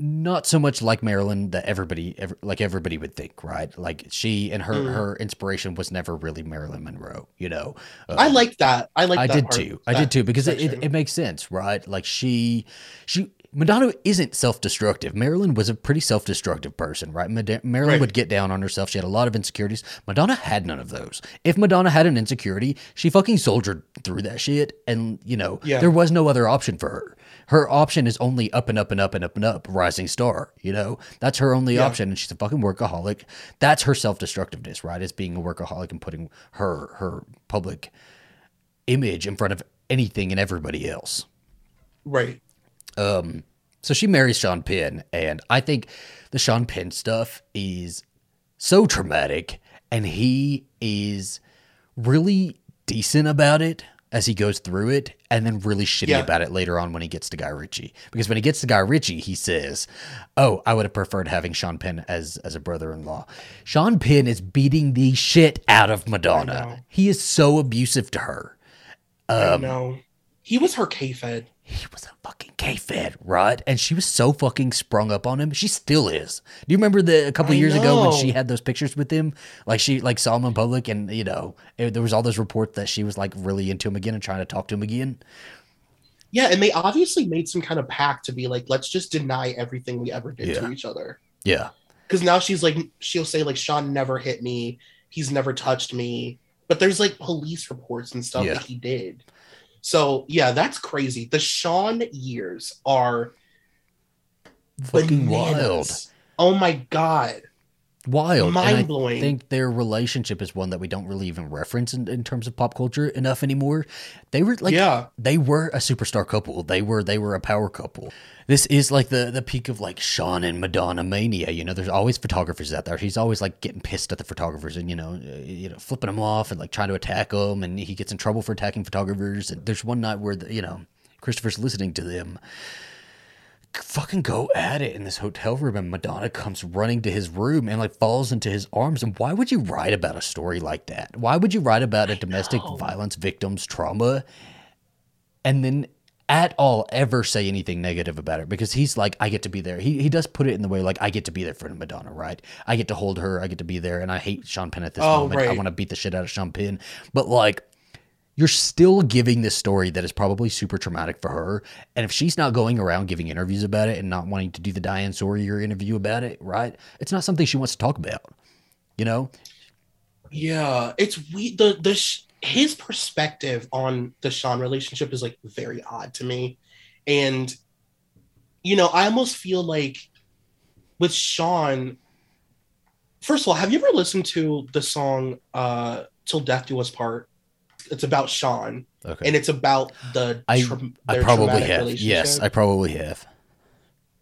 not so much like Marilyn that everybody ever, like everybody would think right like she and her Mm. her inspiration was never really Marilyn Monroe you know Uh, I like that. I like I did part- too. I did too because it, it, it makes sense, right? Like she, she, Madonna isn't self-destructive. Marilyn was a pretty self-destructive person, right? Mad- Marilyn Right. would get down on herself. She had a lot of insecurities. Madonna had none of those. If Madonna had an insecurity, she fucking soldiered through that shit, and you know Yeah. there was no other option for her. Her option is only up and up and up and up and up, rising star. You know that's her only Yeah. option, and she's a fucking workaholic. That's her self-destructiveness, right? Is being a workaholic and putting her her public image in front of anything and everybody else. right. Um, so she marries Sean Penn, and I think the Sean Penn stuff is so traumatic, and he is really decent about it as he goes through it, and then really shitty Yeah. about it later on when he gets to Guy Ritchie. Because when he gets to Guy Ritchie, he says, "Oh, I would have preferred having Sean Penn as as a brother-in-law." Sean Penn is beating the shit out of. Madonna. He is so abusive to her. I Um, know. He was her K-Fed. he was a fucking K-Fed, right? And she was so fucking sprung up on him. She still is. Do you remember the a couple years ago when she had those pictures with him? Like she like saw him in public, and you know it, there was all those reports that she was like really into him again and trying to talk to him again. Yeah, and they obviously made some kind of pact to be like, let's just deny everything we ever did Yeah. to each other. Yeah, Because now she's like, she'll say like, Sean never hit me. He's never touched me. But there's like police reports and stuff Yeah. that he did. So yeah, that's crazy. The Sean years are fucking wild. Oh my god, wild, mind blowing. I think their relationship is one that we don't really even reference in, in terms of pop culture enough anymore. They were like yeah, they were a superstar couple. They were they were a power couple. This is like the the peak of like Sean and Madonna mania. You know, there's always photographers out there. He's always like getting pissed at the photographers and you know, uh, you know, flipping them off and like trying to attack them. And he gets in trouble for attacking photographers. And there's one night where the, you know Christopher's listening to them fucking go at it in this hotel room and Madonna comes running to his room and like falls into his arms and why would you write about a story like that? Why would you write about a domestic violence victim's trauma and then at all ever say anything negative about it because he's like I get to be there. He he does put it in the way like I get to be there for Madonna, right? I get to hold her, I get to be there and I hate Sean Penn at this Oh, moment. I want to beat the shit out of Sean Penn. But like you're still giving this story that is probably super traumatic for her. And if she's not going around giving interviews about it and not wanting to do the Diane Sawyer interview about it, right? It's not something she wants to talk about. You know? Yeah, it's we the the his perspective on the Sean relationship is like very odd to me, and you know I almost feel like with Sean. First of all, have you ever listened to the song uh "Till Death Do Us Part"? It's about Sean, Okay. and it's about the I- tra- I probably traumatic have. Yes. I probably have.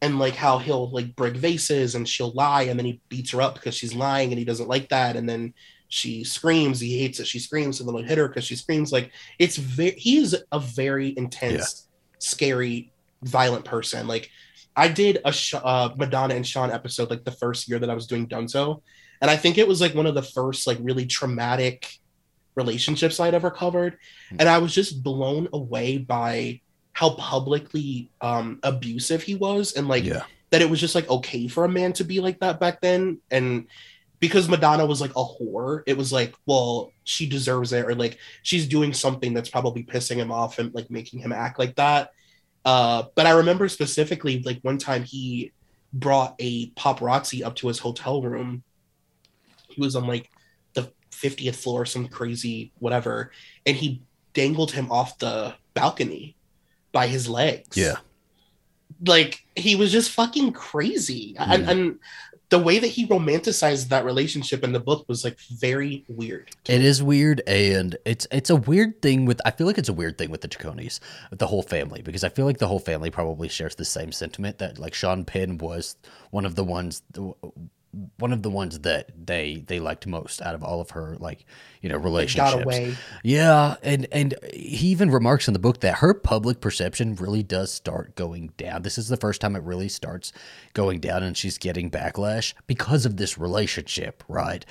and like how he'll like break vases and she'll lie and then he beats her up because she's lying and he doesn't like that and then she screams he hates that she screams and then he'll hit her because she screams like it's very he is a very intense scary violent person like i did a Sh- uh, madonna and sean episode like the first year that i was doing dunzo and i think it was like one of the first like really traumatic relationships i'd ever covered. And i was just blown away by how publicly um abusive he was and like yeah. that it was just like okay for a man to be like that back then. And because madonna was like a whore it was like well she deserves it or like she's doing something that's probably pissing him off and like making him act like that. Uh but i remember specifically like one time he brought a paparazzi up to his hotel room. He was on like 50th floor some crazy whatever and he dangled him off the balcony by his legs Yeah. like he was just fucking crazy and, and the way that he romanticized that relationship in the book was like very weird It is weird, and it's it's a weird thing with. I feel like it's a weird thing with the Ciccones, the whole family, because I feel like the whole family probably shares the same sentiment that like Sean Penn was one of the ones, one of the ones that they they liked most out of all of her like you know relationships. got away Yeah, and and he even remarks in the book that her public perception really does start going down. This is the first time it really starts going down, and she's getting backlash because of this relationship, right?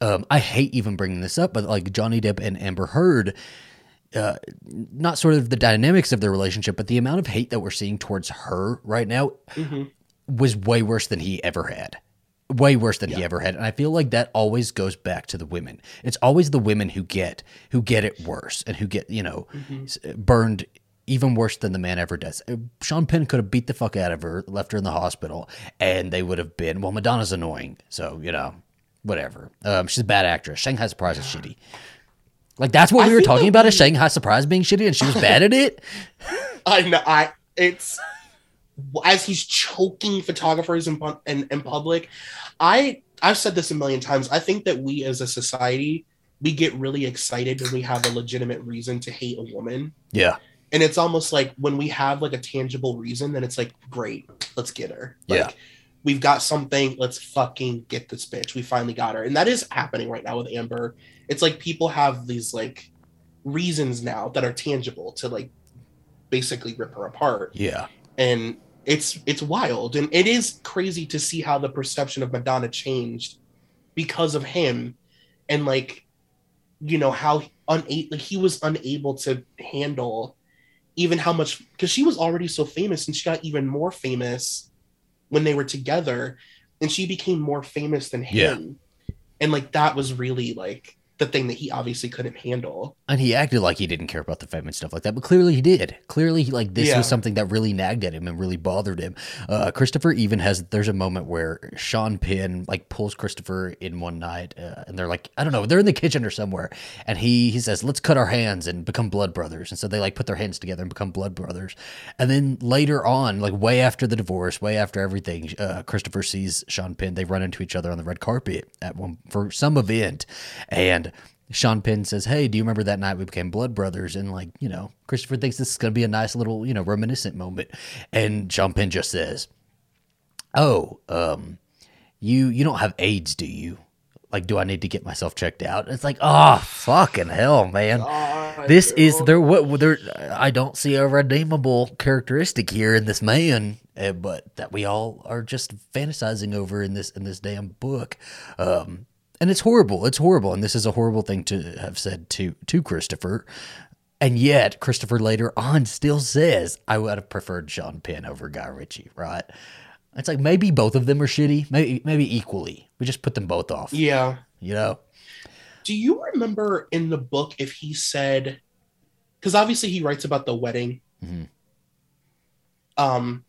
Um, I hate even bringing this up, but like Johnny Depp and Amber Heard, uh, not sort of the dynamics of their relationship, but the amount of hate that we're seeing towards her right now Mhm. was way worse than he ever had. Way worse than he ever had. And I feel like that always goes back to the women. It's always the women who get who get it worse and who get, you know, Mhm. burned even worse than the man ever does. Uh, Sean Penn could have beat the fuck out of her, left her in the hospital, and they would have been, well, Madonna's annoying. So, you know, whatever. Um, she's a bad actress. Shanghai Surprise is shitty. Like that's what I we were talking about we- is Shanghai Surprise being shitty and she was bad at it. i know i it's as he's choking photographers in, in, in public i i've said this a million times. I think that we as a society we get really excited when we have a legitimate reason to hate a woman. Yeah. and it's almost like when we have like a tangible reason then it's like great let's get her. Like, Yeah. we've got something let's fucking get this bitch. We finally got her. And that is happening right now with amber. It's like people have these like reasons now that are tangible to like basically rip her apart. Yeah. and it's it's wild. And it is crazy to see how the perception of madonna changed because of him and like you know how una- like he was unable to handle even how much because she was already so famous and she got even more famous when they were together and she became more famous than him. And like that was really like the thing that he obviously couldn't handle And he acted like he didn't care about the fame and stuff like that, but clearly he did. Clearly, like this Yeah. was something that really nagged at him and really bothered him. Uh, Christopher even has. There's a moment where Sean Penn like pulls Christopher in one night, uh, and they're like, I don't know, they're in the kitchen or somewhere, and he he says, "Let's cut our hands and become blood brothers." And so they like put their hands together and become blood brothers. And then later on, like way after the divorce, way after everything, uh, Christopher sees Sean Penn. They run into each other on the red carpet at one for some event, and Sean Penn says, "Hey, do you remember that night we became blood brothers?" And like, you know, Christopher thinks this is going to be a nice little, you know, reminiscent moment. And Sean Penn just says, "Oh, um, you you don't have AIDS, do you? Like, do I need to get myself checked out?" It's like, oh, fucking hell, man. This is there. What there? I don't see a redeemable characteristic here in this man, uh, but that we all are just fantasizing over in this in this damn book. Um, and it's horrible. It's horrible, and this is a horrible thing to have said to to Christopher. And yet, Christopher later on still says, "I would have preferred Sean Penn over Guy Ritchie." Right? It's like maybe both of them are shitty. Maybe maybe equally. We just put them both off. yeah You know? Do you remember in the book if he said because obviously he writes about the wedding. Mhm. Um,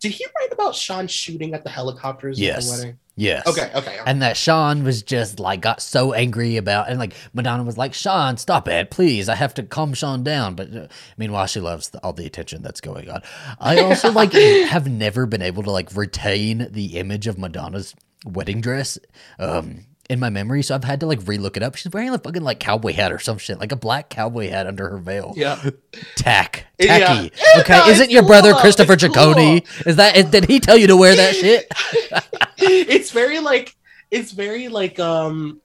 did he write about Sean shooting at the helicopters Yes. at the wedding? Yes. Okay, okay. And that Sean was just like got so angry about, and like Madonna was like, "Sean, stop it, please! I have to calm Sean down." But uh, meanwhile, she loves the, all the attention that's going on. I also like have never been able to like retain the image of Madonna's wedding dress um, in my memory, so I've had to like relook it up. She's wearing a fucking like cowboy hat or some shit, like a black cowboy hat under her veil. yeah. Tack, tacky. Yeah, Okay, no, isn't your brother cool. Christopher It's Ciccone? Is that is, did he tell you to wear that shit? it's very like it's very like um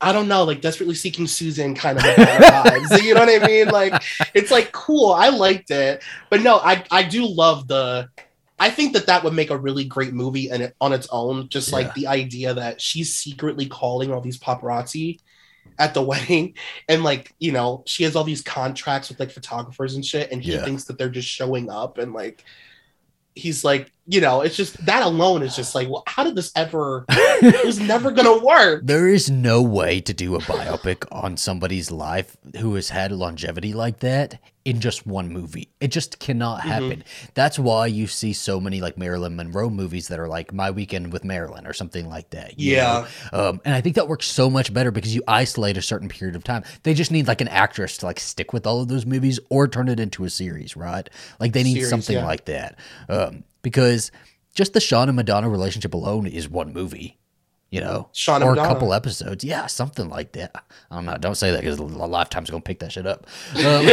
I don't know, like desperately seeking Susan kind of vibes. you know what I mean? Like it's like cool. I liked it, but no, I I do love the. I think that that would make a really great movie and it, on its own. Just Yeah. like the idea that she's secretly calling all these paparazzi at the wedding, and like you know she has all these contracts with like photographers and shit, and he Yeah. thinks that they're just showing up and like he's like you know it's just that alone is just like well how did this ever it was never gonna work There is no way to do a biopic on somebody's life who has had longevity like that in just one movie. It just cannot Mhm. happen. That's why you see so many like Marilyn Monroe movies that are like My Weekend with Marilyn or something like that. yeah? Um, and I think that works so much better because you isolate a certain period of time. They just need like an actress to like stick with all of those movies or turn it into a series, right? Like they need Series, something yeah. like that. Um, because just the Sean and Madonna relationship alone is one movie. You know, Sean or a couple episodes. Yeah, something like that. I don't know. Don't say that because a Lifetime's gonna pick that shit up. Um,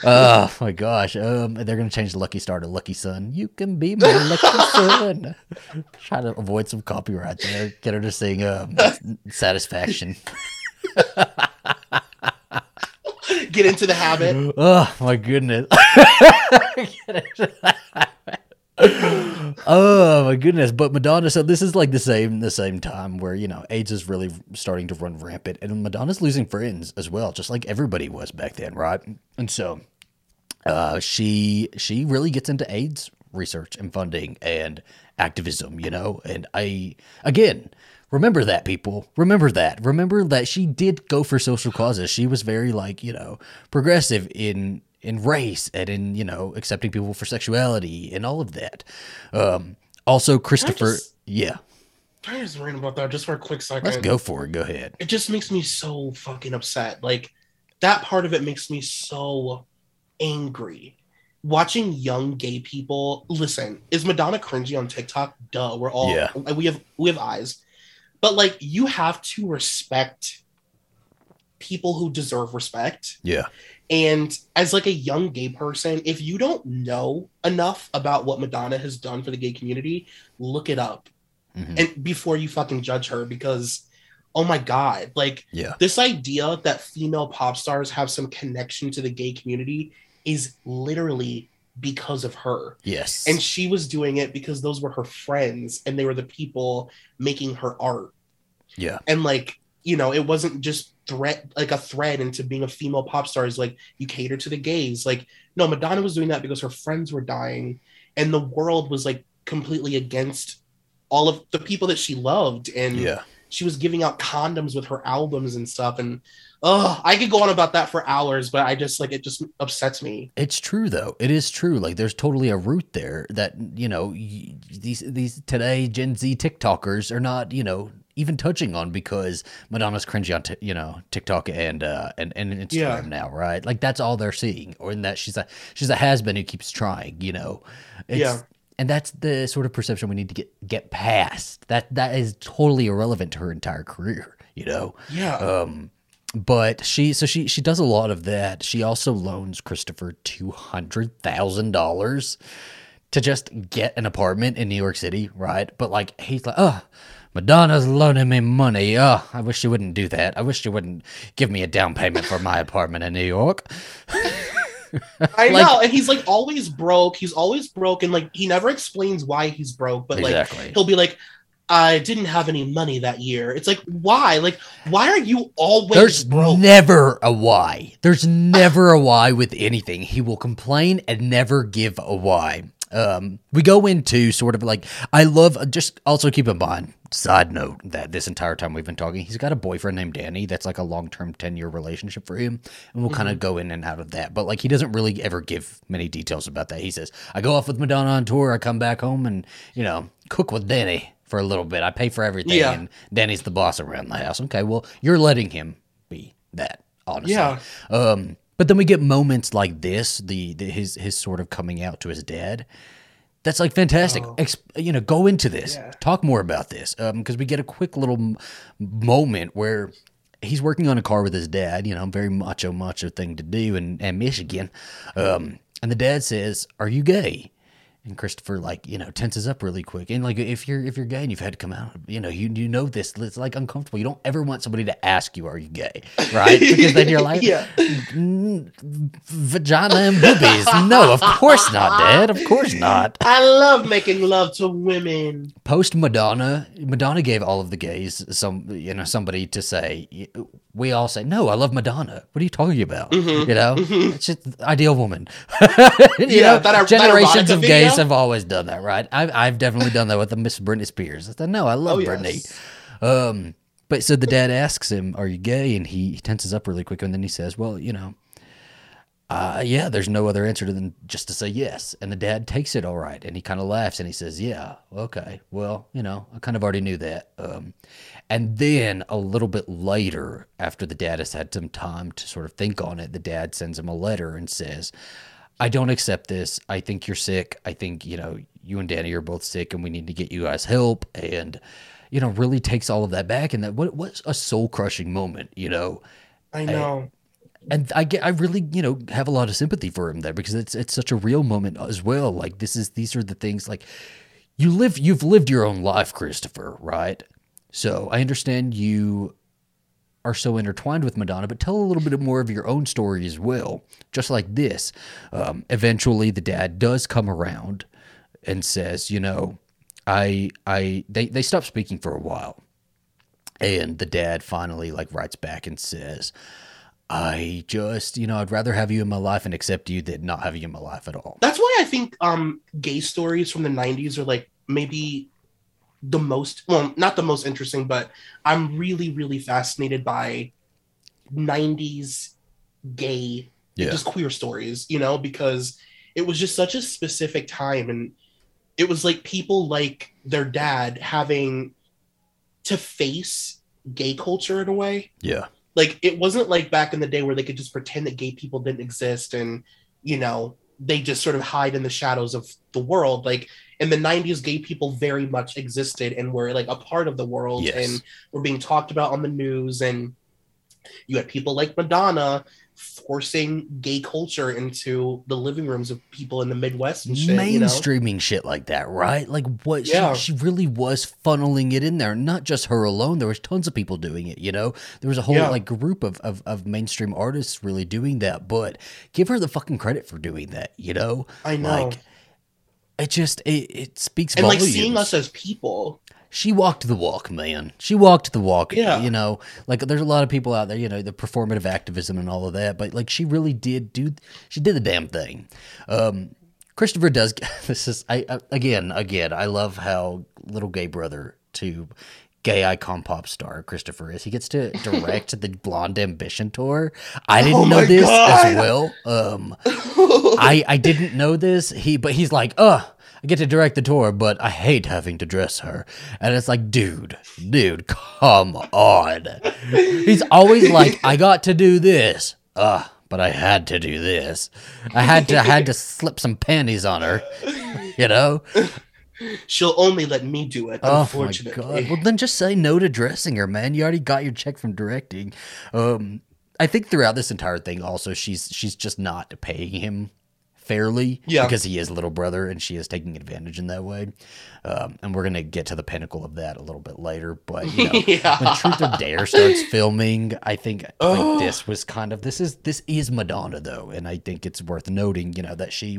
oh my gosh. Um, they're gonna change the Lucky Star to Lucky Son. You can be my lucky son. Try to avoid some copyright there. Get her to sing um, Satisfaction. get into the habit Oh my goodness. Oh my goodness. But Madonna, so this is like the same the same time where, you know, AIDS is really starting to run rampant and Madonna's losing friends as well, just like everybody was back then, right? And so uh she she really gets into AIDS research and funding and activism, you know, and I again Remember that, people. Remember that. Remember that she did go for social causes. She was very like, you know, progressive in in race and in, you know, accepting people for sexuality and all of that. Um also Christopher just- Yeah. Can I just rant about that just for a quick second Let's go for it. Go ahead. it just makes me so fucking upset like that part of it makes me so angry watching young gay people listen is madonna cringy on tiktok duh we're all Yeah. we have we have eyes but like you have to respect people who deserve respect Yeah. and as like a young gay person if you don't know enough about what madonna has done for the gay community look it up Mhm. and before you fucking judge her because oh my god like Yeah. this idea that female pop stars have some connection to the gay community is literally because of her Yes. and she was doing it because those were her friends and they were the people making her art yeah. and like you know it wasn't just threat like a thread into being a female pop star is like you cater to the gays like no madonna was doing that because her friends were dying and the world was like completely against all of the people that she loved and Yeah. She was giving out condoms with her albums and stuff and oh i could go on about that for hours but i just like it just upsets me It's true though. It is true. Like there's totally a root there that you know these these today Gen Z TikTokers are not you know even touching on because Madonna's cringy on t- you know TikTok and uh and, and Instagram Yeah. now, right? Like that's all they're seeing, or in that she's a she's a has been who keeps trying, you know. It's, Yeah. And that's the sort of perception we need to get get past. That that is totally irrelevant to her entire career, you know. yeah Um, but she so she she does a lot of that. She also loans Christopher two hundred thousand dollars to just get an apartment in New York City, right? But like he's like, oh, Madonna's loaning me money. Oh, I wish she wouldn't do that. I wish she wouldn't give me a down payment for my apartment in New York. i like- know and he's like always broke he's always broke and like he never explains why he's broke but like he'll be like i didn't have any money that year it's like why like why are you always There's broke never a why. There's never a why with anything. He will complain and never give a why. Um, we go into sort of like I love. Just also keep in mind. Side note that this entire time we've been talking, he's got a boyfriend named Danny. That's like a long term ten year relationship for him, and we'll kind of go in and out of that. But like he doesn't really ever give many details about that. He says, "I go off with Madonna on tour. I come back home and you know cook with Danny for a little bit. I pay for everything, Yeah. and Danny's the boss around the house. Okay, well you're letting him be that honestly. Yeah. Um, but then we get moments like this, the, the his his sort of coming out to his dad. That's like fantastic. Ex- you know, go into this, Yeah. talk more about this, because we get a quick little m- moment where he's working on a car with his dad. You know, very macho, macho thing to do in, in Michigan. Um, and the dad says, "Are you gay?" And Christopher, like, you know, tenses up really quick. And like, if you're if you're gay and you've had to come out, you know, you you know this. It's like uncomfortable. You don't ever want somebody to ask you, "Are you gay?" Right? Because then you're like, Yeah. "Mm, vagina and boobies. No, of course not, Dad. Of course not. I love making love to women. Post Madonna, Madonna gave all of the gays some, you know, somebody to say. We all say, "No, I love Madonna." What are you talking about? You know, it's just ideal woman. you Mm-hmm. Yeah, know, that er- that generations erotica of gays video? have always done that, right? I've I've definitely done that with the Miss Britney Spears. I said, "No, I love Oh, Britney." yes. Um, but so the dad asks him, "Are you gay?" And he, he tenses up really quick, and then he says, "Well, you know, uh, yeah, there's no other answer than just to say yes." And the dad takes it all right, and he kind of laughs and he says, "Yeah, okay, well, you know, I kind of already knew that." Um, and then a little bit later, after the dad has had some time to sort of think on it, the dad sends him a letter and says, I don't accept this. I think you're sick. I think, you know, you and Danny are both sick and we need to get you guys help. And, you know, really takes all of that back. And that what was a soul crushing moment, you know? I know. And I get, I really, you know, have a lot of sympathy for him there because it's, it's such a real moment as well. Like this is, these are the things like you live, you've lived your own life, Christopher, right? So I understand you are so intertwined with Madonna, but tell a little bit more of your own story as well. Just like this, um, eventually the dad does come around and says, you know, I, I, they, they stop speaking for a while, and the dad finally like writes back and says, I just, you know, I'd rather have you in my life and accept you than not have you in my life at all. That's why I think um gay stories from the 90s are like maybe the most well, not the most interesting, but I'm really, really fascinated by 90s gay Yeah. just queer stories, you know, because it was just such a specific time and it was like people like their dad having to face gay culture in a way Yeah. Like it wasn't like back in the day where they could just pretend that gay people didn't exist and you know they just sort of hide in the shadows of the world like in the 90s gay people very much existed and were like a part of the world Yes. and were being talked about on the news and you had people like madonna forcing gay culture into the living rooms of people in the midwest and shit you know mainstreaming shit like that, right? Like what Yeah. she, she really was funneling it in there. Not just her alone. There was tons of people doing it, you know? There was a whole Yeah. like group of, of of mainstream artists really doing that, but give her the fucking credit for doing that, you know? i know Like it just it, it speaks and like seeing us as people she walked the walk, man. She walked the walk. Yeah. You know, like there's a lot of people out there, you know, the performative activism and all of that, but like she really did do, she did the damn thing. Um, Christopher does, this is, I, again, again, I love how little gay brother to gay icon pop star Christopher is. He gets to direct the Blonde Ambition tour. I didn't Oh know this God. as well. Um, I I didn't know this. He but he's like, uh, I get to direct the tour, but I hate having to dress her. And it's like, dude, dude, come on. He's always like, I got to do this. Uh, but I had to do this. I had to I had to slip some panties on her. You know? she'll only let me do it Oh my unfortunately god. Well then just say no to dressing her, man. You already got your check from directing. Um I think throughout this entire thing also she's she's just not paying him fairly Yeah. because he is little brother and she is taking advantage in that way. Um, and we're gonna get to the pinnacle of that a little bit later. But you know, Yeah. when Truth or Dare starts filming, I think Oh. like this was kind of this is this is Madonna though, and I think it's worth noting, you know, that she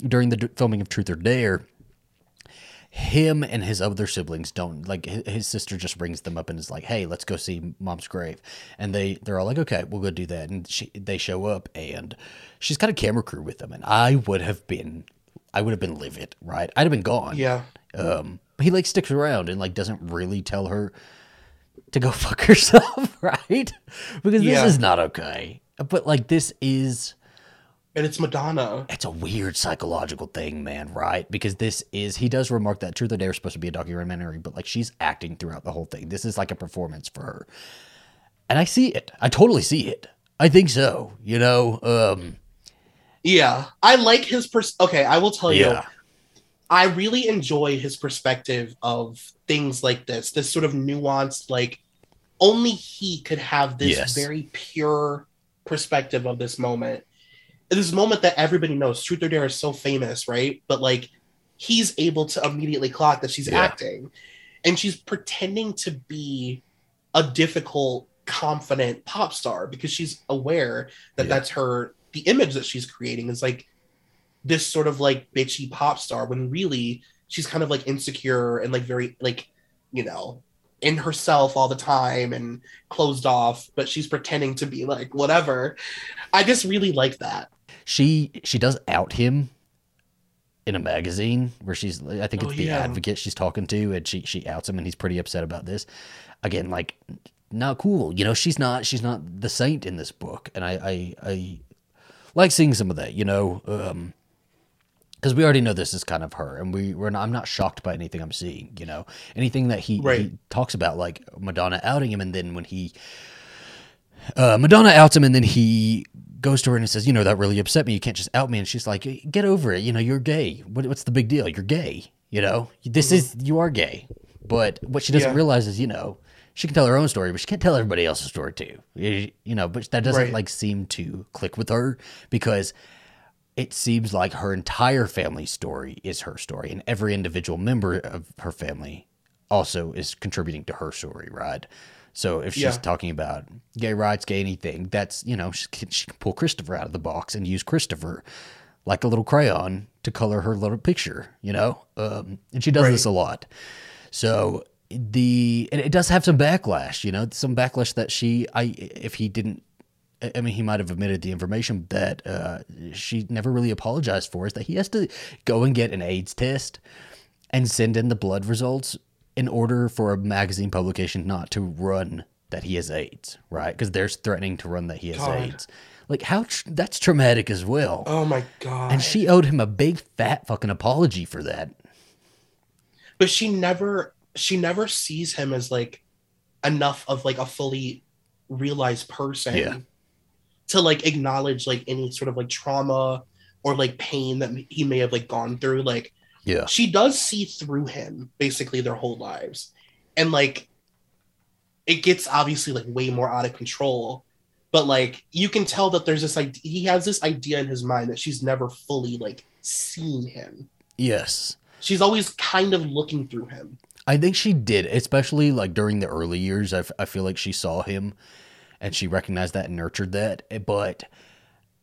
during the d- filming of Truth or Dare, him and his other siblings don't like his, his sister just brings them up and is like hey let's go see mom's grave and they they're all like okay we'll go do that and she, they show up and she's got a camera crew with them and i would have been I would have been livid, right? I'd have been gone. Yeah. Um, but he like sticks around and like doesn't really tell her to go fuck herself, right? Because this Yeah. is not okay. But like this is And it's Madonna. it's a weird psychological thing, man, right? Because this is he does remark that Truth or Dare is supposed to be a documentary, but like she's acting throughout the whole thing. This is like a performance for her. And I see it. I totally see it. I think so. You know, um Yeah. I like his pers okay, I will tell you. yeah. I really enjoy his perspective of things like this, this sort of nuanced, like only he could have this Yes. very pure perspective of this moment. This moment that everybody knows, Truth or Dare is so famous, right? But like he's able to immediately clock that she's Yeah. acting and she's pretending to be a difficult, confident pop star because she's aware that Yeah. that's her, the image that she's creating is like this sort of like bitchy pop star when really she's kind of like insecure and like very like you know in herself all the time and closed off but she's pretending to be like whatever i just really like that she she does out him in a magazine where she's I think it's Oh, the yeah. advocate she's talking to and she she outs him and he's pretty upset about this. Again, like not cool. You know, she's not she's not the saint in this book. And I I, I like seeing some of that, you know, um because we already know this is kind of her, and we we're not, I'm not shocked by anything I'm seeing. You know, anything that he, Right. he talks about, like Madonna outing him, and then when he uh, Madonna outs him, and then he goes to her and he says, "You know that really upset me. You can't just out me." And she's like, "Get over it. You know you're gay. What, what's the big deal? You're gay. You know this is you are gay." But what she doesn't Yeah. realize is, you know, she can tell her own story, but she can't tell everybody else's story too. You, you know, but that doesn't Right. like seem to click with her because it seems like her entire family story is her story, and every individual member of her family also is contributing to her story, right? So if she's Yeah. talking about gay rights, gay anything, that's you know she can, she can pull Christopher out of the box and use Christopher like a little crayon to color her little picture, you know, um, and she does Right. this a lot. So the and it does have some backlash, you know, some backlash that she I if he didn't I mean, he might have admitted the information that uh, she never really apologized for is that he has to go and get an AIDS test and send in the blood results in order for a magazine publication not to run that he has AIDS, right? Because they're threatening to run that he has God. AIDS. Like, how tr- that's traumatic as well. oh my god and she owed him a big fat fucking apology for that. but she never she never sees him as like enough of like a fully realized person Yeah. to like acknowledge like any sort of like trauma or like pain that he may have like gone through like Yeah. she does see through him basically their whole lives and like it gets obviously like way more out of control but like you can tell that there's this idea he has this idea in his mind that she's never fully like seen him Yes. she's always kind of looking through him I think she did, especially like during the early years. I, f- I feel like she saw him and she recognized that and nurtured that. Eh, But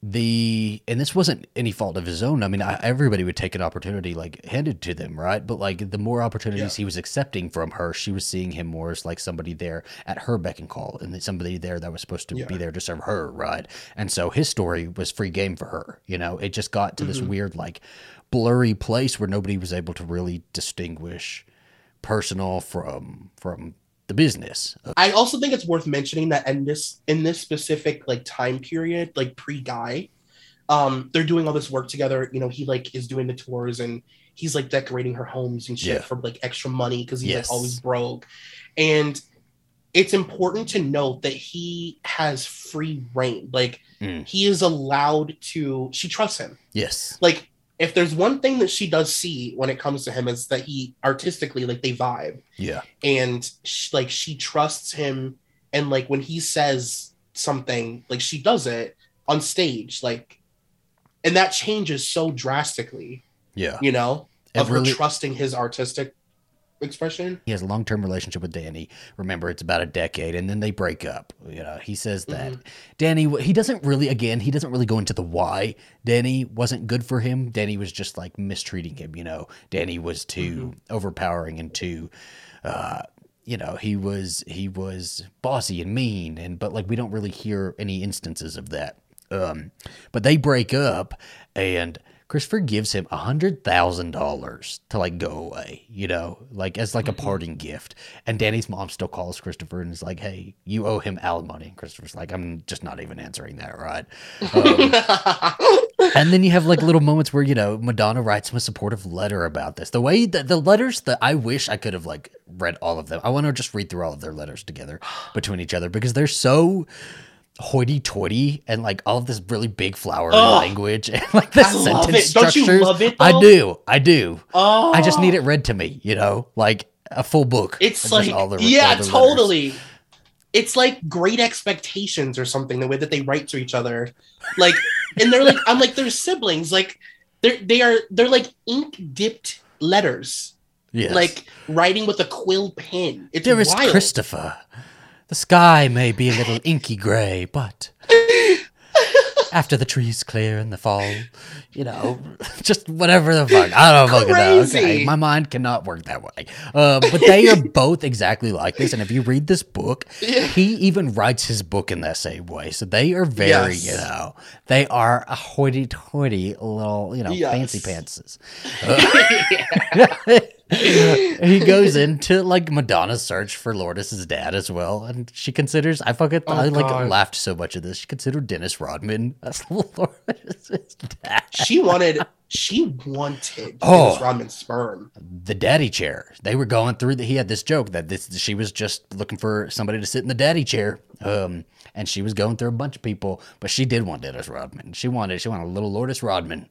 the, and this wasn't any fault of his own. I mean, I, everybody would take an opportunity like handed to them, right? But like the more opportunities Yeah. he was accepting from her, she was seeing him more as like somebody there at her beck and call and somebody there that was supposed to Yeah. be there to serve her, right? And so his story was free game for her. You know, it just got to this Mhm. weird, like, blurry place where nobody was able to really distinguish personal from from the business. I also think it's worth mentioning that in this in this specific like time period, like pre guy, um, they're doing all this work together. You know, he like is doing the tours and he's like decorating her homes and shit Yeah. for like extra money because he's Yes. like always broke. And it's important to note that he has free reign. Like Mm. he is allowed to she trusts him. Yes. Like if there's one thing that she does see when it comes to him is that he artistically like they vibe Yeah. and sh like she trusts him and like when he says something like she does it on stage like and that changes so drastically Yeah. you know It of really- her trusting his artistic expression He has a long term relationship with Danny. Remember, it's about a decade, and then they break up. You know, he says that Mhm. Danny. He doesn't really. Again, he doesn't really go into the why. Danny wasn't good for him. Danny was just like mistreating him. You know, Danny was too overpowering and too. Uh, you know, he was he was bossy and mean, and but like we don't really hear any instances of that. Um, but they break up, and Christopher gives him a hundred thousand dollars to like go away, you know, like as like a Mm-hmm. parting gift. And Danny's mom still calls Christopher and is like, "Hey, you owe him alimony." And Christopher's like, "I'm just not even answering that, right?" Um, and then you have like little moments where you know Madonna writes him a supportive letter about this. The way that the letters that I wish I could have like read all of them. I want to just read through all of their letters together between each other because they're so hoity-toity and like all of this really big flowery Ugh. language and like the I sentence it. Don't you structures. love it, I do. I do. oh, I just need oh. it read to me. You know, like a full book. It's like all the- yeah, all the letters. totally. It's like great expectations or something. The way that they write to each other, like, and they're like, I'm like, they're siblings. Like, they're they are they're like ink dipped letters, Yes. like writing with a quill pen. It's Dearest wild. Christopher, the sky may be a little inky gray, but after the trees clear in the fall, you know, just whatever the fuck. I don't fucking know. Okay, my mind cannot work that way. Uh, but they are both exactly like this. And if you read this book, he even writes his book in that same way. So they are very, Yes. you know, they are a hoity-toity little, you know, Yes. fancy pantses. he goes into like Madonna's search for Lourdes's dad as well, and she considers I fucking Oh, I like God. laughed so much at this. She considered Dennis Rodman as Lourdes's dad. she wanted she wanted Oh. Dennis Rodman's sperm. The daddy chair. They were going through that. He had this joke that this she was just looking for somebody to sit in the daddy chair. Um, and she was going through a bunch of people, but she did want Dennis Rodman. She wanted she wanted a little Lourdes Rodman.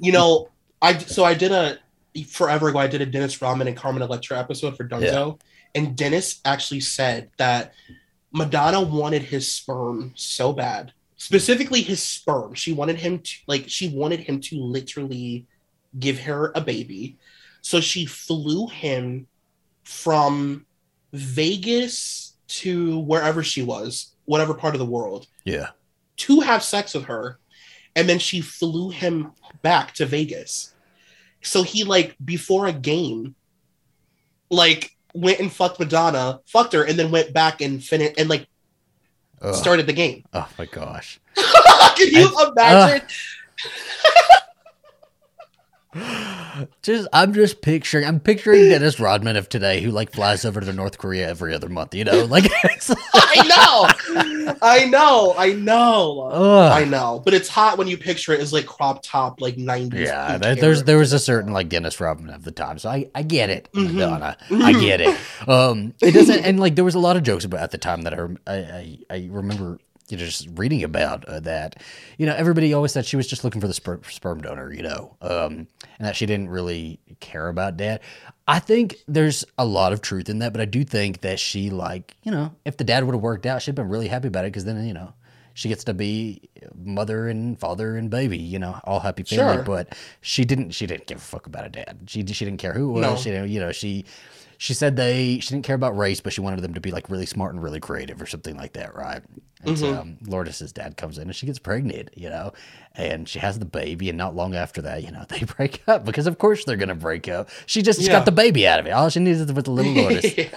You know, I so I did a forever ago. I did a Dennis Rodman and Carmen Electra episode for Dunzo, and Dennis actually said that Madonna wanted his sperm so bad, specifically his sperm. She wanted him to like she wanted him to literally give her a baby, so she flew him from Vegas to wherever she was, whatever part of the world, Yeah. to have sex with her and then she flew him back to Vegas. So he like before a game like went and fucked Madonna, fucked her and then went back and finished and like Ugh. started the game. Oh my gosh. Can you uh, imagine? Just I'm just picturing I'm picturing Dennis Rodman of today who like flies over to North Korea every other month, you know? Like I know. I know. I know. Ugh. I know. But it's hot when you picture it as like crop top like 90s. Yeah, pink there, hair. there's there was a certain like Dennis Rodman of the time, so I, I get it, Mhm. Madonna, I get it. Um, it doesn't, and like there was a lot of jokes about at the time that I I, I, I remember you know just reading about uh, that. You know, everybody always said she was just looking for the sperm, sperm donor, you know, um, and that she didn't really care about dad. I think there's a lot of truth in that, but I do think that she like you know if the dad would have worked out, she'd been really happy about it because then you know she gets to be mother and father and baby, you know, all happy family. Sure. But she didn't. She didn't give a fuck about a dad. She she didn't care who it was. No. She didn't, you know she she said they she didn't care about race, but she wanted them to be like really smart and really creative or something like that, right? And so Mhm. um, Lourdes's dad comes in and she gets pregnant, you know, and she has the baby, and not long after that, you know, they break up because of course they're gonna break up. She just Yeah. got the baby out of it. All she needs is with the little Lourdes. yeah.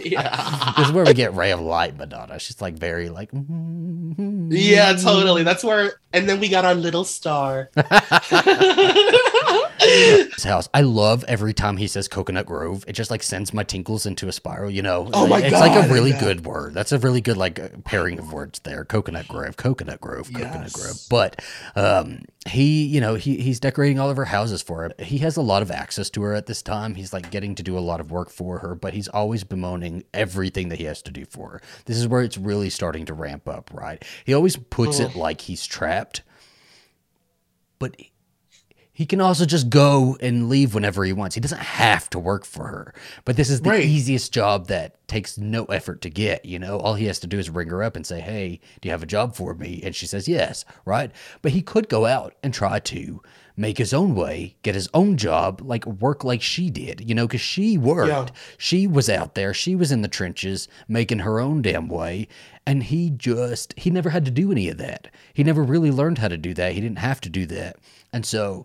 yeah. this is where we get Ray of Light Madonna. She's like very like "Mm-hmm." Yeah, totally. That's where, and then we got our little star. his house. I love every time he says Coconut Grove. It just like sends my tinkles into a spiral. You know, Oh my god. it's like a really yeah. good word. That's a really good like uh, pairing of words there. Coconut Grove, Coconut Grove, Coconut Yes. Grove. But um, he, you know, he he's decorating all of her houses for her. He has a lot of access to her at this time. He's like getting to do a lot of work for her, but he's always bemoaning everything that he has to do for her. This is where it's really starting to ramp up, right? He always puts it like he's trapped, but he can also just go and leave whenever he wants. He doesn't have to work for her. But this is the Right. easiest job that takes no effort to get, you know? All he has to do is ring her up and say, "Hey, do you have a job for me?" And she says, "Yes," right? But he could go out and try to make his own way, get his own job, like work like she did, you know, cuz she worked. Yeah. She was out there, she was in the trenches making her own damn way, and he just he never had to do any of that. He never really learned how to do that. He didn't have to do that. And so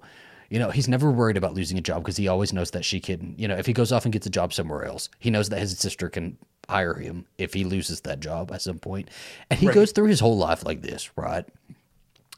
you know, he's never worried about losing a job because he always knows that she can, you know, if he goes off and gets a job somewhere else, he knows that his sister can hire him if he loses that job at some point. And he Right. goes through his whole life like this, right?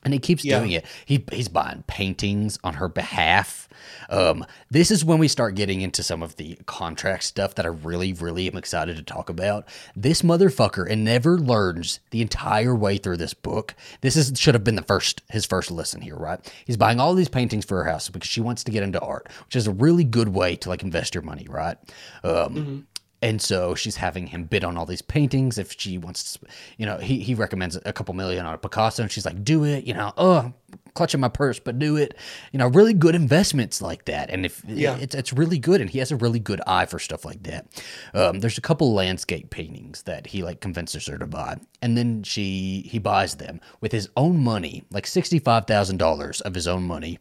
And he keeps Yeah. doing it. He he's buying paintings on her behalf. Um, this is when we start getting into some of the contract stuff that I really, really am excited to talk about. This motherfucker and never learns the entire way through this book. This is should have been the first his first lesson here, right? He's buying all these paintings for her house because she wants to get into art, which is a really good way to like invest your money, right? Um, and so she's having him bid on all these paintings if she wants to, you know, he, he recommends a couple million on a Picasso and she's like, do it, you know, oh, clutching my purse, but do it. You know, really good investments like that. And if Yeah. it's, it's really good and he has a really good eye for stuff like that. Um, there's a couple landscape paintings that he like convinces her to buy. And then she, he buys them with his own money, like $65,000 of his own money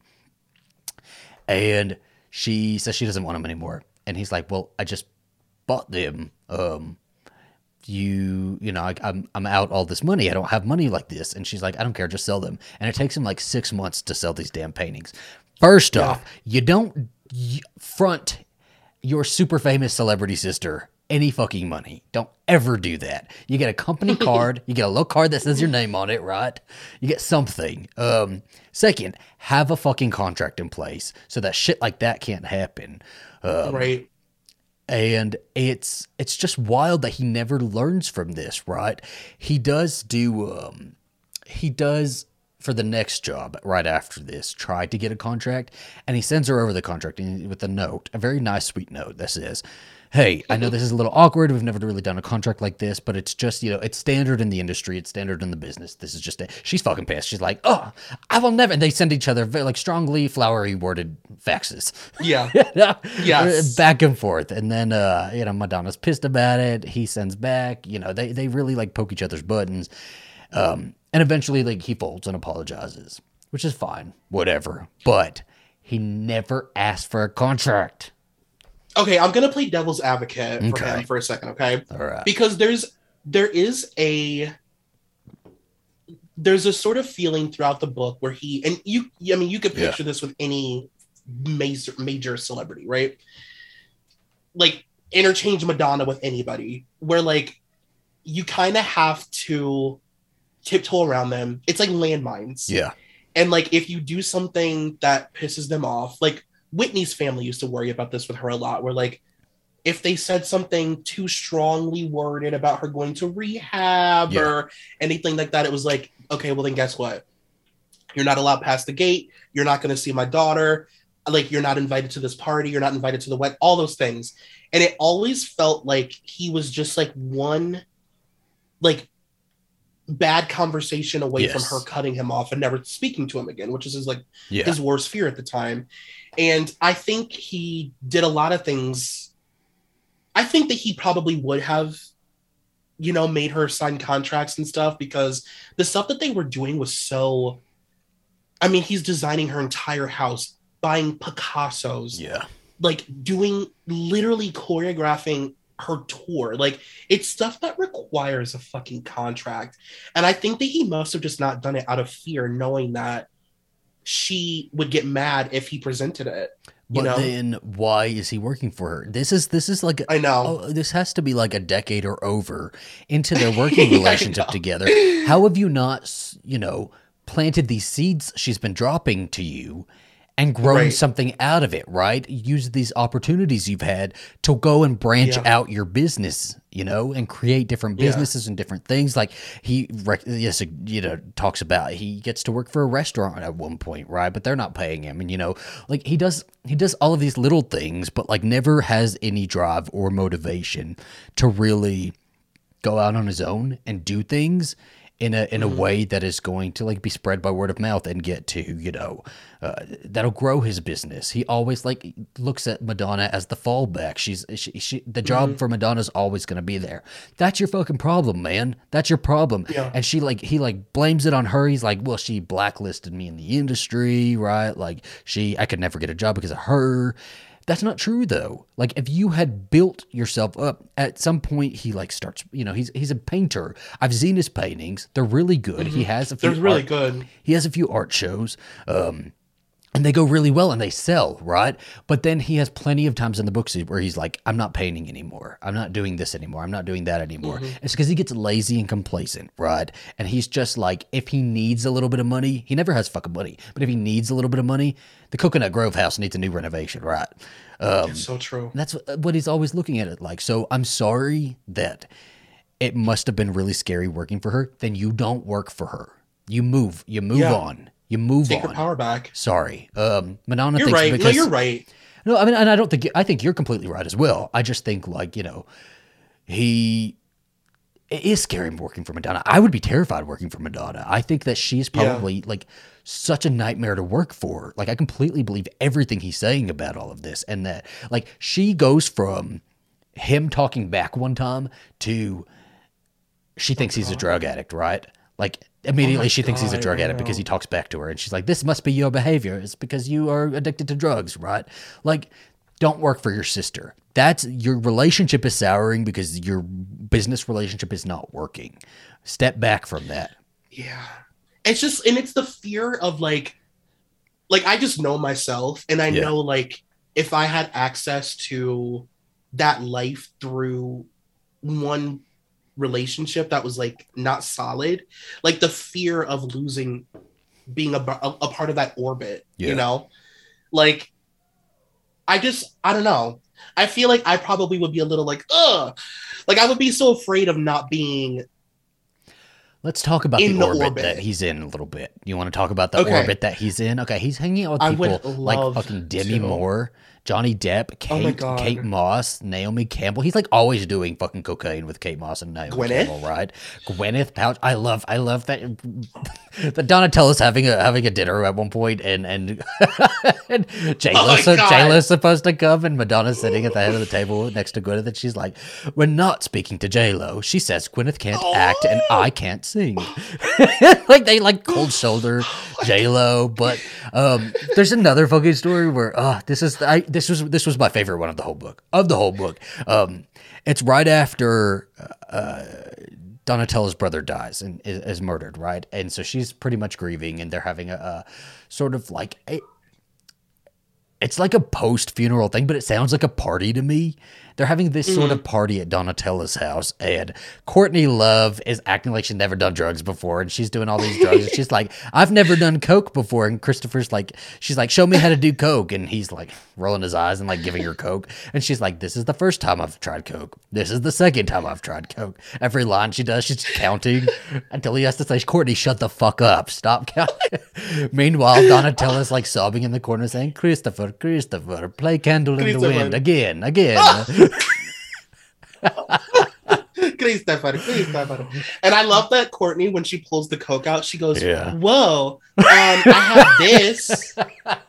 and she says she doesn't want them anymore and he's like well i just bought them um you you know I, i'm i'm out all this money i don't have money like this and she's like i don't care just sell them and it takes him like six months to sell these damn paintings first off you don't front your super famous celebrity sister any fucking money. Don't ever do that. You get a company card, you get a little card that says your name on it, right? You get something. Um, second, have a fucking contract in place so that shit like that can't happen. Um, right. And it's it's just wild that he never learns from this right? He does do um he does for the next job right after this try to get a contract and he sends her over the contract with a note a very nice sweet note that says hey i know this is a little awkward. We've never really done a contract like this but it's just you know it's standard in the industry. It's standard in the business. This is just it she's fucking pissed. She's like oh i will never and they send each other very like strongly flowery worded faxes. Yeah. yes. back and forth. And then uh you know madonna's pissed about it. He sends back you know they they really like poke each other's buttons. Um and eventually like he folds and apologizes which is fine whatever. But he never asked for a contract Okay, I'm gonna play devil's advocate for Okay. him for a second, okay? all right Because there's there is a there's a sort of feeling throughout the book where he and you I mean you could Yeah. picture this with any major major celebrity, right? Like interchange Madonna with anybody, where like you kind of have to tiptoe around them. It's like landmines. yeah And like if you do something that pisses them off, like Whitney's family used to worry about this with her a lot, where like if they said something too strongly worded about her going to rehab Yeah. or anything like that, it was like, okay, well then guess what? You're not allowed past the gate. You're not going to see my daughter. Like you're not invited to this party. You're not invited to the wed. All those things, and it always felt like he was just like one, like bad conversation away Yes. from her cutting him off and never speaking to him again, which is his like yeah his worst fear at the time. And I think he did a lot of things. I think that he probably would have, you know, made her sign contracts and stuff because the stuff that they were doing was so. I mean, he's designing her entire house, buying Picasso's, yeah like doing literally choreographing her tour. Like it's stuff that requires a fucking contract. And I think that he must have just not done it out of fear, knowing that she would get mad if he presented it. but You know? then why is he working for her this is this is like I know. Oh, this has to be like a decade or over into their working relationship together. How have you not, you know, planted these seeds she's been dropping to you and grown Right. something out of it, right? Use these opportunities you've had to go and branch Yeah. out your business, you know, and create different Yeah. businesses and different things. Like he, rec- yes, uh, you know, talks about he gets to work for a restaurant at one point, right? But they're not paying him, and you know, like he does, he does all of these little things, but like never has any drive or motivation to really go out on his own and do things in a in a way that is going to like be spread by word of mouth and get to you know uh, that'll grow his business. He always like looks at Madonna as the fallback. She's she, she the job for Madonna's always going to be there. That's your fucking problem, man. That's your problem. Yeah. And she like he like blames it on her. He's like, well, she blacklisted me in the industry, right? Like she I could never get a job because of her. That's not true though. Like if you had built yourself up at some point he like starts, you know, he's he's a painter. I've seen his paintings. They're really good. He has a few They're really art- good. he has a few art shows. Um and they go really well and they sell, right? But then he has plenty of times in the books where he's like, I'm not painting anymore. I'm not doing this anymore. I'm not doing that anymore. It's because he gets lazy and complacent, right? And he's just like, if he needs a little bit of money, he never has fucking money, but if he needs a little bit of money, the Coconut Grove house needs a new renovation, right? Um, so true. that's what, what he's always looking at it like. So I'm sorry that it must have been really scary working for her. Then you don't work for her. You move. You move Yeah. on. You move Take on. your power back. Sorry, um, Madonna. You're thinks right. Because, no, you're right. No, I mean, and I don't think I think you're completely right as well. I just think like you know, he it is scary working for Madonna. I would be terrified working for Madonna. I think that she's Yeah. probably like such a nightmare to work for. Like I completely believe everything he's saying about all of this, and that like she goes from him talking back one time to she thinks he's a drug addict, right? Like immediately she thinks he's a oh drug addict because he talks back to her and she's like, This must be your behavior. It's because you are addicted to drugs, right? Like, don't work for your sister. That's your relationship is souring because your business relationship is not working. Step back from that. Yeah. It's just and it's the fear of like like I just know myself and I Yeah. know like if I had access to that life through one relationship that was like not solid, like the fear of losing being a, a, a part of that orbit, Yeah. you know? Like I just I don't know. I feel like I probably would be a little like, ugh. Like I would be so afraid of not being Let's talk about the the orbit, orbit. that he's in a little bit. You want to talk about the Okay. orbit that he's in? Okay, he's hanging out with people like fucking Demi to. Moore, Johnny Depp, Oh Kate, God. Kate Moss, Naomi Campbell. He's like always doing fucking cocaine with Kate Moss and Naomi Gwyneth? Campbell, right? Gwyneth Pouch. I love, I love that. that Donatella's having a having a dinner at one point, and and, and J Oh my Lo, God. J Lo's supposed to come, and Madonna's sitting at the head of the table next to Gwyneth, and she's like, "We're not speaking to J Lo." She says Gwyneth can't act, and Oh. I can't sing. like they like cold shoulder J Lo, but um, there's another fucking story where uh, this is I this was this was my favorite one of the whole book of the whole book. Um, it's right after uh, Donatella's brother dies and is, is murdered, right? And so she's pretty much grieving, and they're having a, a sort of like a, it's like a post funeral thing, but it sounds like a party to me. They're having this sort Mm. of party at Donatella's house, and Courtney Love is acting like she's never done drugs before, and she's doing all these drugs. and she's like, "I've never done coke before," and Christopher's like, "She's like, show me how to do coke," and he's like rolling his eyes and like giving her coke, and she's like, "This is the first time I've tried coke. This is the second time I've tried coke." Every line she does, she's counting until he has to say, "Courtney, shut the fuck up, stop counting." Meanwhile, Donatella's like sobbing in the corner, saying, "Christopher, Christopher, play candle in the wind again, again." Christopher, Christopher. And I love that Courtney, when she pulls the coke out, she goes, Yeah. Whoa, um, I have this.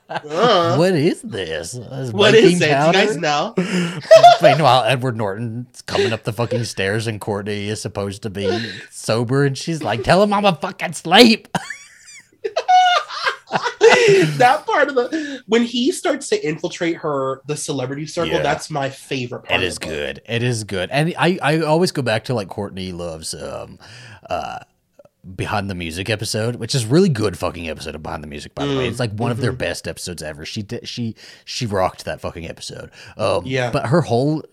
Uh, what is this? Is what is it? Do you guys know? Meanwhile, Edward Norton's coming up the fucking stairs, and Courtney is supposed to be sober, and she's like, "Tell him I'm a fucking sleep." that part of the when he starts to infiltrate her the celebrity circle, Yeah. that's my favorite part. It is good. It is good, and I I always go back to like Courtney loves um uh. Behind the Music episode, which is really good fucking episode of Behind the Music, by the way. Mm, It's like one of their mhm. best episodes ever. She did, she she rocked that fucking episode. Um, Yeah. But her whole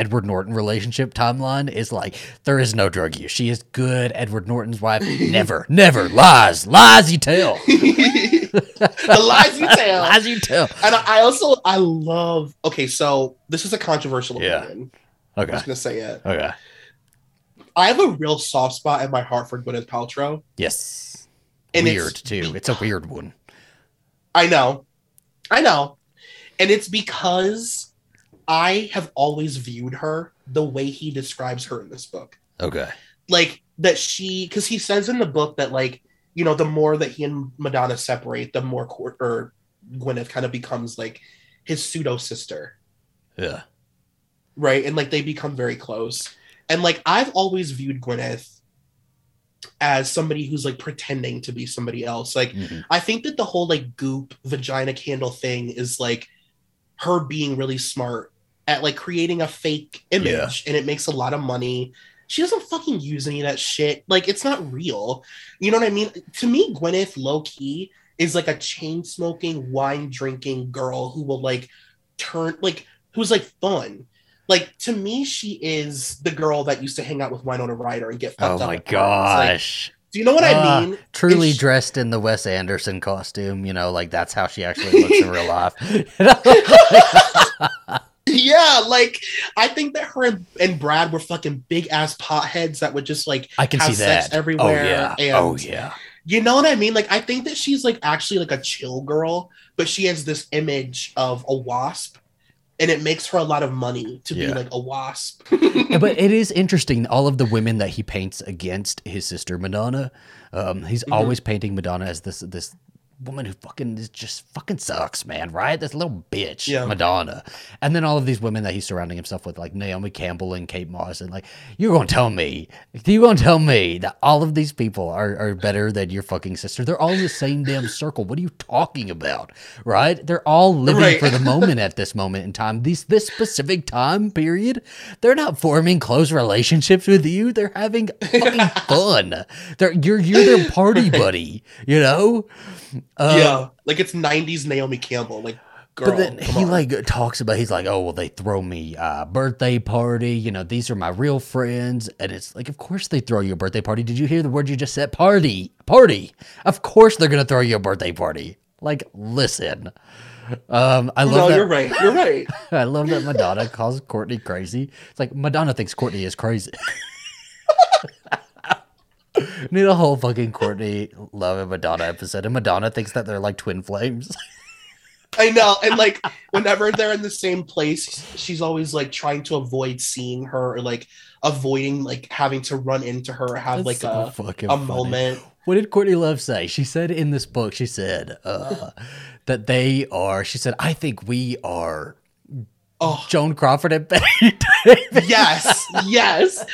Edward Norton relationship timeline is like there is no drug use. She is good. Edward Norton's wife never, never lies. Lies you tell. the lies you tell. Lies you tell. And I also I love okay, so this is a controversial Yeah. opinion. I'm Okay. just gonna say it. Okay. I have a real soft spot in my heart for Gwyneth Paltrow. Yes. And it's weird too. It's a weird one. I know. I know. And it's because I have always viewed her the way he describes her in this book. Okay. Like that she because he says in the book that like, you know, the more that he and Madonna separate, the more Court or Gwyneth kind of becomes like his pseudo sister. Yeah. right? And like they become very close. And like I've always viewed Gwyneth as somebody who's like pretending to be somebody else. Like Mhm. I think that the whole like goop vagina candle thing is like her being really smart at like creating a fake image Yeah. and it makes a lot of money. She doesn't fucking use any of that shit. Like it's not real. You know what I mean? To me, Gwyneth low key is like a chain smoking, wine drinking girl who will like turn like who's like fun. Like to me, she is the girl that used to hang out with Winona Ryder and get Oh fucked up. Oh my. Like, gosh. do you know what Ah, I mean? Truly It's- dressed in the Wes Anderson costume, you know, like that's how she actually looks in real life. You know? Yeah, like I think that her and, and Brad were fucking big ass potheads that would just like I can have see sex that. everywhere. Oh yeah. And oh yeah. You know what I mean? Like I think that she's like actually like a chill girl, but she has this image of a wasp, and it makes her a lot of money to be like a wasp. Yeah, but it is interesting all of the women that he paints against his sister Madonna. Um, he's Mhm. always painting Madonna as this this woman who fucking is just fucking sucks, man. Right? This little bitch, Yeah. Madonna. And then all of these women that he's surrounding himself with, like Naomi Campbell and Kate Moss, and like you're gonna tell me, you're gonna tell me that all of these people are are better than your fucking sister? They're all in the same damn circle. What are you talking about? Right? They're all living Right. for the moment at this moment in time. These this specific time period, they're not forming close relationships with you. They're having fucking fun. They're you're you're their party buddy. You know. Uh, yeah, like it's '90s Naomi Campbell. Like, girl, But then he on. like talks about he's like, oh well, they throw me a birthday party. You know, these are my real friends, and it's like, of course they throw you a birthday party. Did you hear the word you just said? Party, party. Of course they're gonna throw you a birthday party. Like, listen. Um, I love no, that. you're right. You're right. I love that Madonna calls Courtney crazy. It's like Madonna thinks Courtney is crazy. Need a whole fucking Courtney Love and Madonna episode, and Madonna thinks that they're like twin flames. I know. And like whenever they're in the same place, she's always like trying to avoid seeing her or like avoiding like having to run into her or have That's like so a, fucking a funny. moment. What did Courtney Love say? She said in this book, she said uh, that they are. She said, "I think we are Oh Joan Crawford and Bette Davis." yes, yes,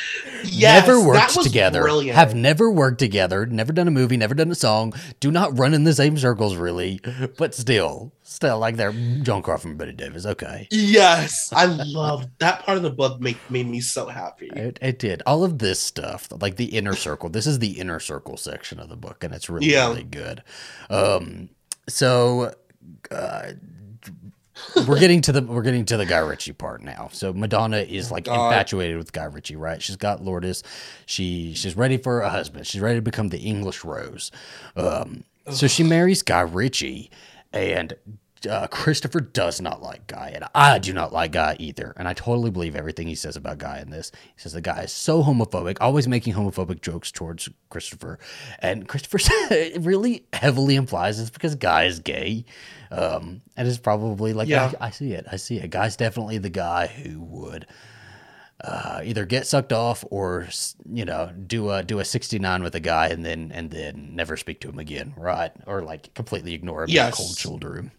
yes. never that worked was together. Brilliant. Have never worked together. Never done a movie. Never done a song. Do not run in the same circles, really. But still, still like they're Joan Crawford and Bette Davis. Okay. Yes, I love that part of the book. Make made me so happy. It, it did all of this stuff, like the inner circle. This is the inner circle section of the book, and it's really, Yeah. really good. Um, so uh, we're getting to the we're getting to the Guy Ritchie part now. So Madonna is like God. infatuated with Guy Ritchie, right? She's got Lourdes. She she's ready for a husband. She's ready to become the English Rose. Um, so she marries Guy Ritchie, and uh, Christopher does not like Guy, and I do not like Guy either. And I totally believe everything he says about Guy in this. He says the guy is so homophobic, always making homophobic jokes towards Christopher, and Christopher really heavily implies it's because Guy is gay. Um, and it's probably like, Yeah. I, I see it. I see it. Guy's definitely the guy who would uh, either get sucked off or you know do a do a 69 with a guy and then and then never speak to him again right or like completely ignore him in a cold shoulder room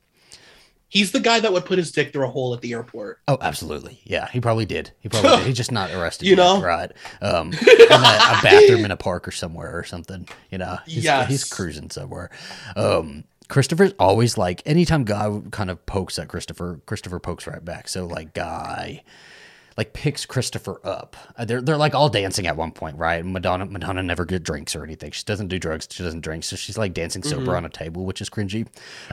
He's the guy that would put his dick through a hole at the airport. oh absolutely yeah he probably did he probably did he's just not arrested You know? right um in a, a bathroom in a park or somewhere or something you know he's, Yes. he's cruising somewhere um Christopher's always like anytime guy kind of pokes at Christopher Christopher pokes right back so like guy like picks Christopher up. Uh, They're they're like all dancing at one point, right? Madonna Madonna never get drinks or anything. She doesn't do drugs. She doesn't drink, so she's like dancing sober on a table, which is cringy.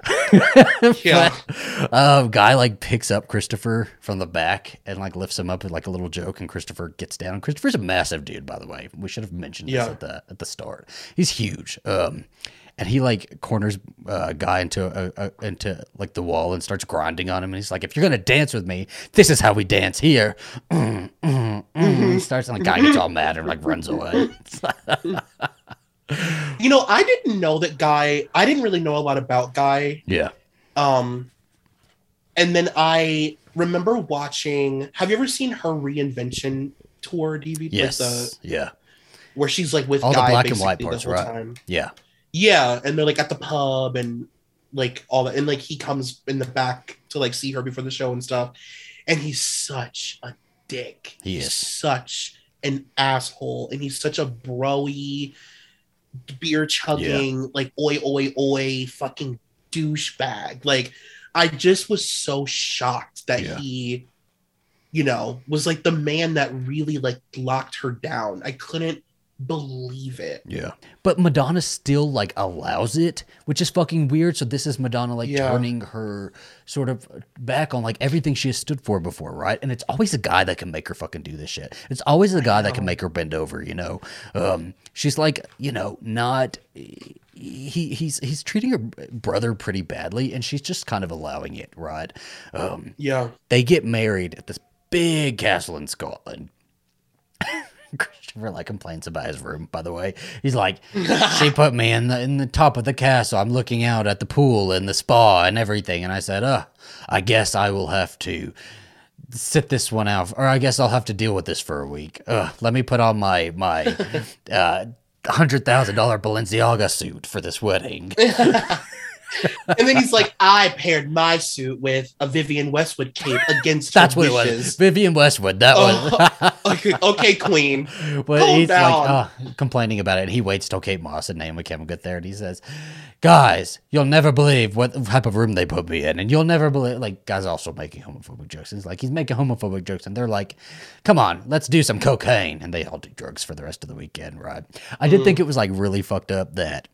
Yeah. But, uh, guy like picks up Christopher from the back and like lifts him up with like a little joke, and Christopher gets down. Christopher's a massive dude, by the way. We should have mentioned this at the at the start. He's huge. Um, and he like corners uh, guy into a, a, into like the wall and starts grinding on him. And he's like, "If you're gonna dance with me, this is how we dance here." Mm, mm, mm. He starts and the guy gets all mad and like runs away. You know, I didn't know that guy. I didn't really know a lot about Guy. yeah. Um, and then I remember watching. Have you ever seen her reinvention tour DVD? Yes. Like the, yeah. where she's like with All the black and white parts, right? time. Yeah. Yeah, and they're like at the pub and like all that, and like he comes in the back to like see her before the show and stuff, and he's such a dick. He He's is. such an asshole, and he's such a broy, beer chugging, like oi oi oi, fucking douchebag. Like, I just was so shocked that Yeah. he, you know, was like the man that really like locked her down. I couldn't believe it. Yeah. But Madonna still like allows it, which is fucking weird. So this is Madonna like Yeah. turning her sort of back on like everything she has stood for before, right? And it's always a guy that can make her fucking do this shit. It's always the guy that can make her bend over, you know. Um she's like, you know, not he he's he's treating her brother pretty badly and she's just kind of allowing it, right? Um Yeah. they get married at this big castle in Scotland. Like complains about his room. By the way, he's like, "She put me in the in the top of the castle. I'm looking out at the pool and the spa and everything." And I said, "Uh, I guess I will have to sit this one out, or I guess I'll have to deal with this for a week. Uh, let me put on my my uh, hundred thousand dollar Balenciaga suit for this wedding." And then he's like, I paired my suit with a Vivienne Westwood cape against That's what it was. Vivienne Westwood. That was. okay, okay, Queen. But Calm he's down. like uh, complaining about it. And he waits till Kate Moss and Naomi Campbell get there, and he says, "Guys, you'll never believe what type of room they put me in, and you'll never believe." Like, guys also making homophobic jokes. He's like, he's making homophobic jokes, and they're like, "Come on, let's do some cocaine," and they all do drugs for the rest of the weekend, right? I did think it was like really fucked up that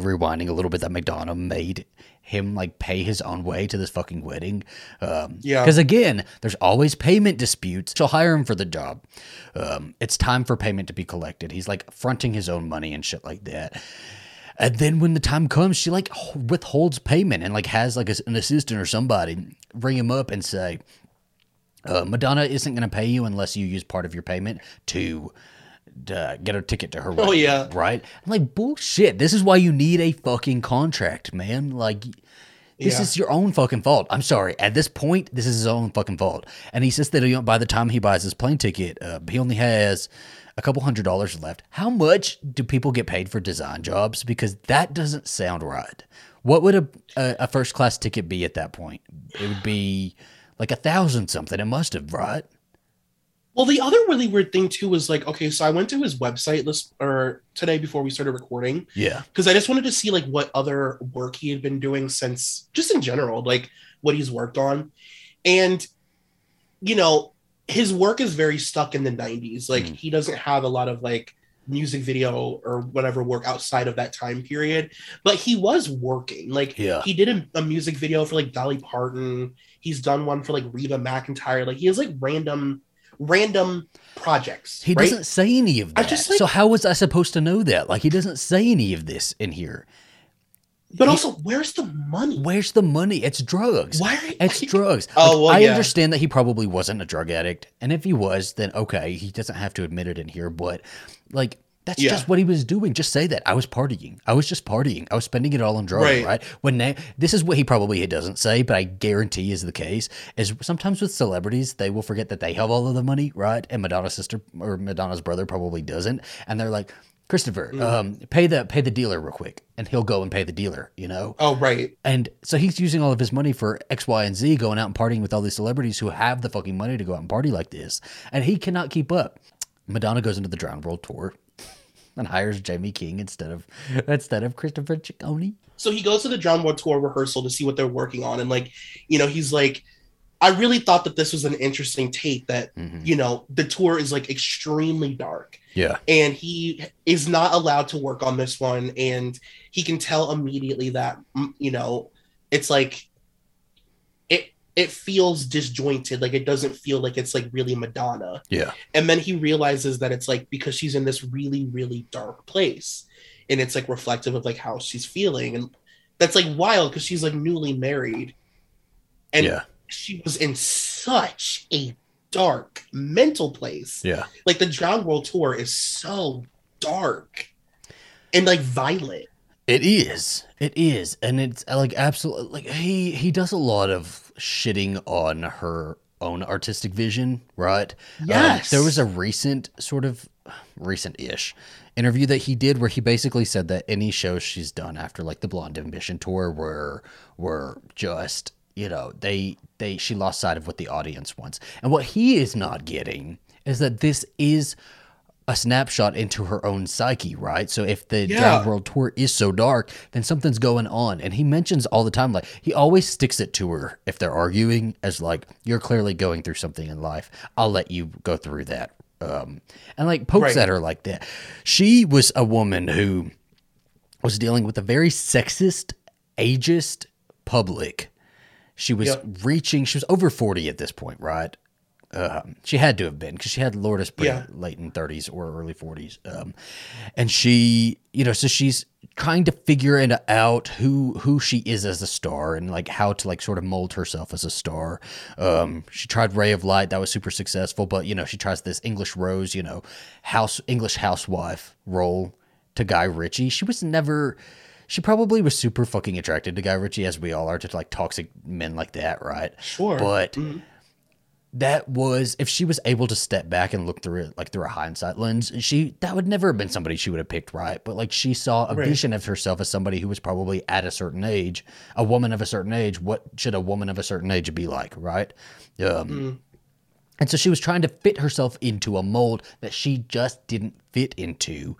rewinding a little bit that Madonna made him like pay his own way to this fucking wedding. Um, Yeah. Because again, there's always payment disputes. She'll hire him for the job. Um, it's time for payment to be collected. He's like fronting his own money and shit like that. And then when the time comes, she like withholds payment and like has like a, an assistant or somebody ring him up and say, uh, Madonna isn't going to pay you unless you use part of your payment to uh, get a ticket to her wedding. Oh, yeah. Right? I'm like, bullshit. This is why you need a fucking contract, man. Like, this Yeah. is your own fucking fault. I'm sorry. At this point, this is his own fucking fault. And he says that know, by the time he buys his plane ticket, uh, he only has a couple hundred dollars left. How much do people get paid for design jobs? Because that doesn't sound right. What would a, a, a first class ticket be at that point? It would be like a thousand something. It must have, right? Well, the other really weird thing too was like, okay, so I went to his website this or today before we started recording Yeah. because I just wanted to see like what other work he had been doing since just in general, like what he's worked on. And you know, his work is very stuck in the 90s. Like Mm. he doesn't have a lot of like music video or whatever work outside of that time period, but he was working. Like Yeah. he did a, a music video for like Dolly Parton. He's done one for like Reba McEntire. Like he has like random random projects. He right? doesn't say any of I that. just, like- so how was I supposed to know that? Like he doesn't say any of this in here. But also, where's the money? Where's the money? It's drugs. Why are you, It's like- drugs. Oh, Like, well, I yeah. understand that he probably wasn't a drug addict, and if he was, then okay, he doesn't have to admit it in here. But like, that's Yeah. just what he was doing. Just say that I was partying. I was just partying. I was spending it all on drugs. Right. Right. When they, this is what he probably doesn't say, but I guarantee is the case. Is sometimes with celebrities they will forget that they have all of the money, right? And Madonna's sister or Madonna's brother probably doesn't, and they're like. Christopher, Mm. um, pay the pay the dealer real quick, and he'll go and pay the dealer. You know, Oh, right. and so he's using all of his money for X, Y, and Z, going out and partying with all these celebrities who have the fucking money to go out and party like this. And he cannot keep up. Madonna goes into the Drowned World tour and hires Jamie King instead of instead of Christopher Ciccone. So he goes to the Drowned World Tour rehearsal to see what they're working on. And, like, you know, he's like, I really thought that this was an interesting tape. that, Mhm. you know, the tour is like extremely dark. Yeah. and he is not allowed to work on this one and he can tell immediately that mm, you know it's like it feels disjointed like it doesn't feel like it's like really madonna Yeah. and then he realizes that it's like because she's in this really really dark place and it's like reflective of like how she's feeling and that's like wild because she's like newly married and yeah. she was in such a dark mental place Yeah. like the Drowned World Tour is so dark and like violent. It is. It is. And it's like absolutely like he he does a lot of shitting on her own artistic vision, right? Um, Yes. there was a recent sort of recent-ish interview that he did where he basically said that any shows she's done after like the Blonde Ambition tour were were just, you know, they they she lost sight of what the audience wants. And what he is not getting is that this is a snapshot into her own psyche, right? So if the Yeah. Drowned World Tour is so dark, then something's going on. And he mentions all the time, like he always sticks it to her if they're arguing, as like you're clearly going through something in life. I'll let you go through that. um, and like pokes Right. at her like that. She was a woman who was dealing with a very sexist, ageist public. She was Yep. reaching. She was over forty at this point, right? Um, she had to have been because she had Lourdes pretty Yeah. late in 30s or early 40s. Um, and she, you know, so she's trying to figure it out who who she is as a star and like how to like sort of mold herself as a star. Um, she tried Ray of Light, that was super successful, but you know, she tries this English Rose, you know, house English housewife role to Guy Ritchie. She was never. She probably was super fucking attracted to Guy Ritchie, as we all are, to like toxic men like that, right? Sure. But Mhm. That was if she was able to step back and look through it like through a hindsight lens she that would never have been somebody she would have picked right? But like she saw a Right. vision of herself as somebody who was probably at a certain age a woman of a certain age what should a woman of a certain age be like right? Um Mm. and so she was trying to fit herself into a mold that she just didn't fit into.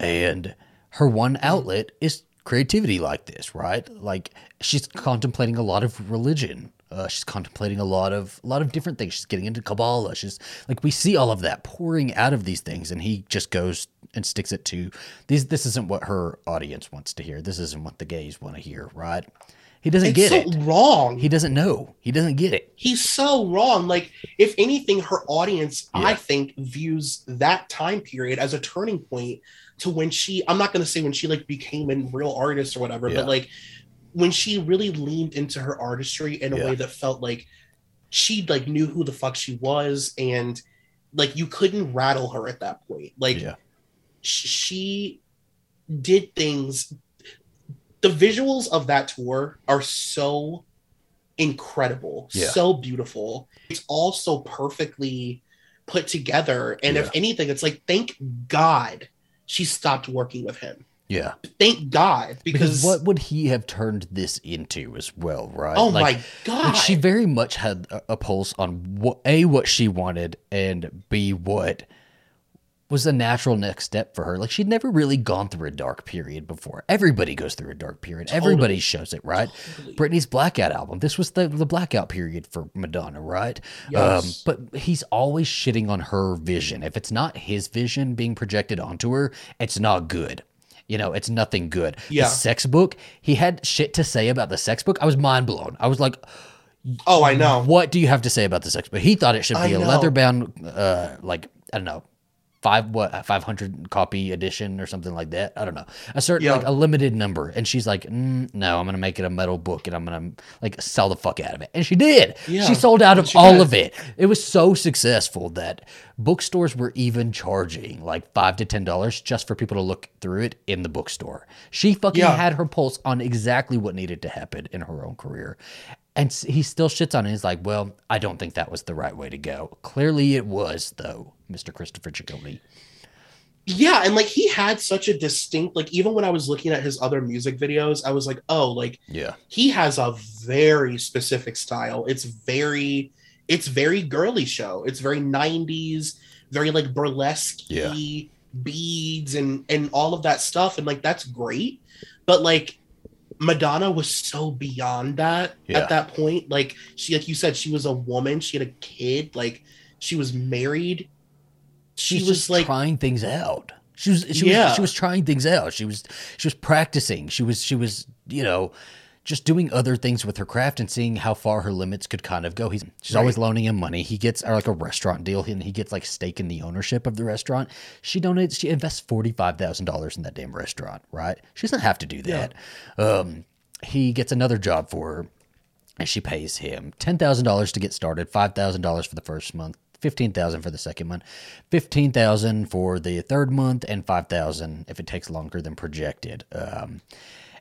And her one outlet is creativity like this right? Like she's contemplating a lot of religion uh, she's contemplating a lot of a lot of different things. She's getting into kabbalah. She's like we see all of that pouring out of these things and he just goes and sticks it to these this isn't what her audience wants to hear. This isn't what the gays want to hear right? He doesn't It's get so it. wrong. he doesn't know. He doesn't get it. He's so wrong. Like, if anything, her audience, I think, views that time period as a turning point to when she, I'm not going to say when she like became a real artist or whatever, Yeah. but like when she really leaned into her artistry in a Yeah. way that felt like she like knew who the fuck she was and like you couldn't rattle her at that point. Like, yeah she did things the visuals of that tour are so incredible Yeah. so beautiful it's all so perfectly put together and if anything it's like thank god she stopped working with him yeah thank god because, because, what would he have turned this into as well right oh Like, my god she very much had a, a pulse on what a what she wanted and b what was the natural next step for her. Like she'd never really gone through a dark period before. Everybody goes through a dark period. Everybody shows it, right? Totally. Britney's blackout album. This was the the blackout period for Madonna, right? Yes. Um, but he's always shitting on her vision. If it's not his vision being projected onto her, it's not good. You know, it's nothing good. Yeah. The sex book, he had shit to say about the sex book. I was mind blown. I was like, oh i know what do you have to say about the sex book? He thought it should I be a know. leather bound, uh, like I don't know, five what five hundred copy edition or something like that. I don't know, a certain Yeah. like a limited number. And she's like, mm, no, I'm gonna make it a metal book and I'm gonna like sell the fuck out of it. And she did. Yeah, she sold out of all did. of it. It was so successful that bookstores were even charging like five to ten dollars just for people to look through it in the bookstore. She fucking Yeah. had her pulse on exactly what needed to happen in her own career. And he still shits on it. He's like, well, I don't think that was the right way to go. Clearly it was, though, Mr. Christopher Ciccone. yeah and like he had such a distinct like even when i was looking at his other music videos i was like oh like Yeah. he has a very specific style. It's very it's very girly show. It's very 90s, very like burlesque Yeah. beads and and all of that stuff and like that's great. But like Madonna was so beyond that Yeah. at that point. Like she like you said she was a woman, she had a kid, like she was married. She She's was just like trying things out. She was she Yeah. was she was trying things out. She was she was practicing. She was she was, you know, just doing other things with her craft and seeing how far her limits could kind of go. He's she's always loaning him money. He gets or like a restaurant deal and he gets like stake in the ownership of the restaurant. She donates she invests forty five thousand dollars in that damn restaurant, right? She doesn't have to do that. Um he gets another job for her and she pays him ten thousand dollars to get started, five thousand dollars for the first month, fifteen thousand for the second month, fifteen thousand for the third month, and five thousand if it takes longer than projected. Um,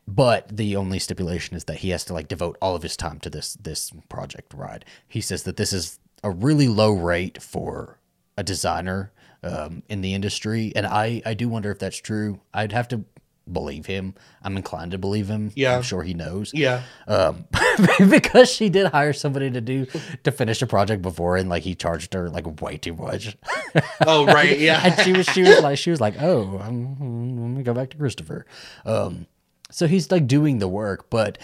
but the only stipulation is that he has to like devote all of his time to this this project. ride. He says that this is a really low rate for a designer um, in the industry, and I I do wonder if that's true. I'd have to believe him. I'm inclined to believe him. Yeah. I'm sure he knows yeah. um because she did hire somebody to do to finish a project before and like he charged her like way too much Oh right, yeah. and she was she was like she was like oh I'm, let me go back to christopher um so he's like doing the work but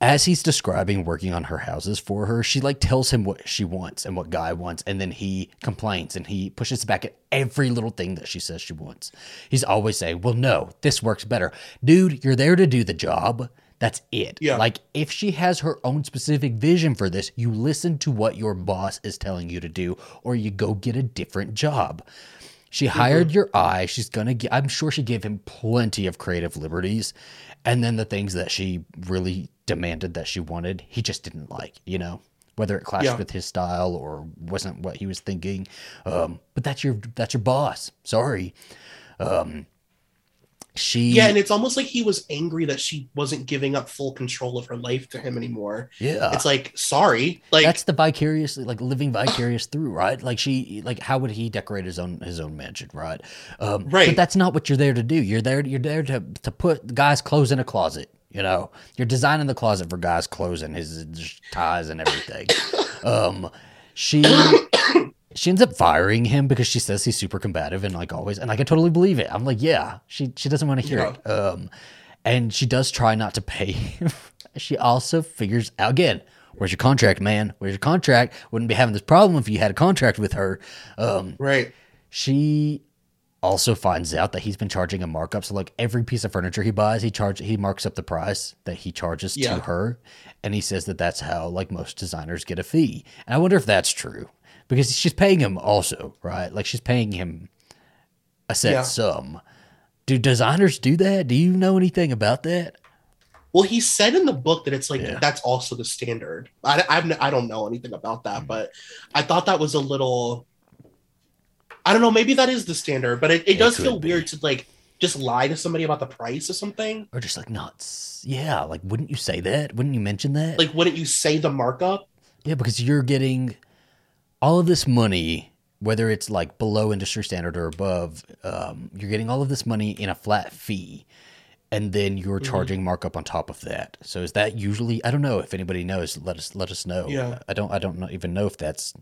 as he's describing working on her houses for her, she like tells him what she wants and what Guy wants, and then he complains and he pushes back at every little thing that she says she wants. He's always saying, "Well, no, this works better, dude. You're there to do the job. That's it. Yeah. Like if she has her own specific vision for this, you listen to what your boss is telling you to do, or you go get a different job." She mm-hmm. hired your eye. She's gonna. Get, I'm sure she gave him plenty of creative liberties, and then the things that she really demanded that she wanted, he just didn't like. You know, whether it clashed Yeah. with his style or wasn't what he was thinking. Um, but that's your that's your boss. Sorry. Um, she. Yeah, and it's almost like he was angry that she wasn't giving up full control of her life to him anymore. yeah. It's like, sorry, like that's the vicarious like living vicarious through right like she like how would he decorate his own his own mansion right um Right. but that's not what you're there to do you're there you're there to to put guys clothes in a closet you know you're designing the closet for guys clothes and his, his ties and everything um she she ends up firing him because she says he's super combative and like always and like i totally believe it i'm like yeah she she doesn't want to hear Yeah. it um and she does try not to pay him she also figures out again where's your contract man where's your contract wouldn't be having this problem if you had a contract with her um right. she also finds out that he's been charging a markup. So like every piece of furniture he buys, he charge he marks up the price that he charges Yeah. to her, and he says that that's how like most designers get a fee. And I wonder if that's true because she's paying him also, right? Like she's paying him a set Yeah. sum. Do designers do that? Do you know anything about that? Well, he said in the book that it's like Yeah. that's also the standard. I I've, I don't know anything about that, mm-hmm. but I thought that was a little. I don't know. Maybe that is the standard, but it, it It does feel be. weird to like just lie to somebody about the price of something. Or just like nuts? Yeah, like wouldn't you say that? Wouldn't you mention that? Like, wouldn't you say the markup? Yeah, because you're getting all of this money, whether it's like below industry standard or above, um, you're getting all of this money in a flat fee. And then you're Mhm. charging markup on top of that. So is that usually? I don't know if anybody knows. Let us let us know. Yeah. I don't. I don't know, even know if that's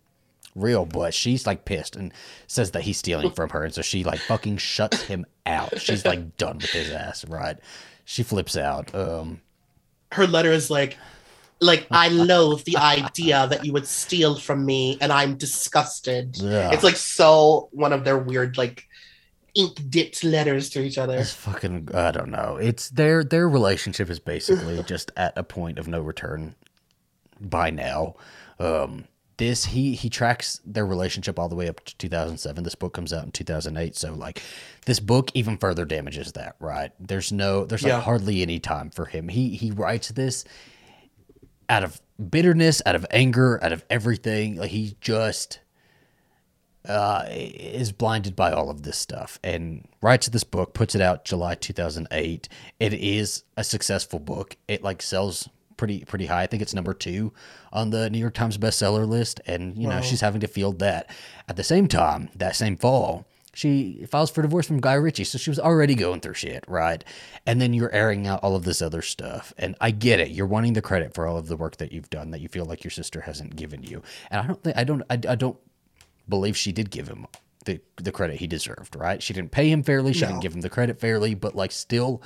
real. But she's like pissed and says that he's stealing from her, and so she like fucking shuts him out. She's like done with his ass. Right? She flips out. Um, Her letter is like, like I loathe the idea that you would steal from me, and I'm disgusted. yeah. It's like so one of their weird like ink dipped letters to each other. It's fucking I don't know. It's their their relationship is basically just at a point of no return by now. Um this he he tracks their relationship all the way up to 2007. This book comes out in 2008, so like this book even further damages that, right? There's no there's like Yeah. hardly any time for him. He he writes this out of bitterness, out of anger, out of everything. Like he just uh, is blinded by all of this stuff and writes this book, puts it out July 2008. It is a successful book. It like sells pretty pretty high. I think it's number two on the New York Times bestseller list, and you know Wow. she's having to field that. At the same time, that same fall, she files for divorce from Guy Ritchie, so she was already going through shit, right? And then you're airing out all of this other stuff, and I get it. You're wanting the credit for all of the work that you've done that you feel like your sister hasn't given you, and I don't think I don't I, I don't believe she did give him the the credit he deserved, right? She didn't pay him fairly, she No. didn't give him the credit fairly, but like still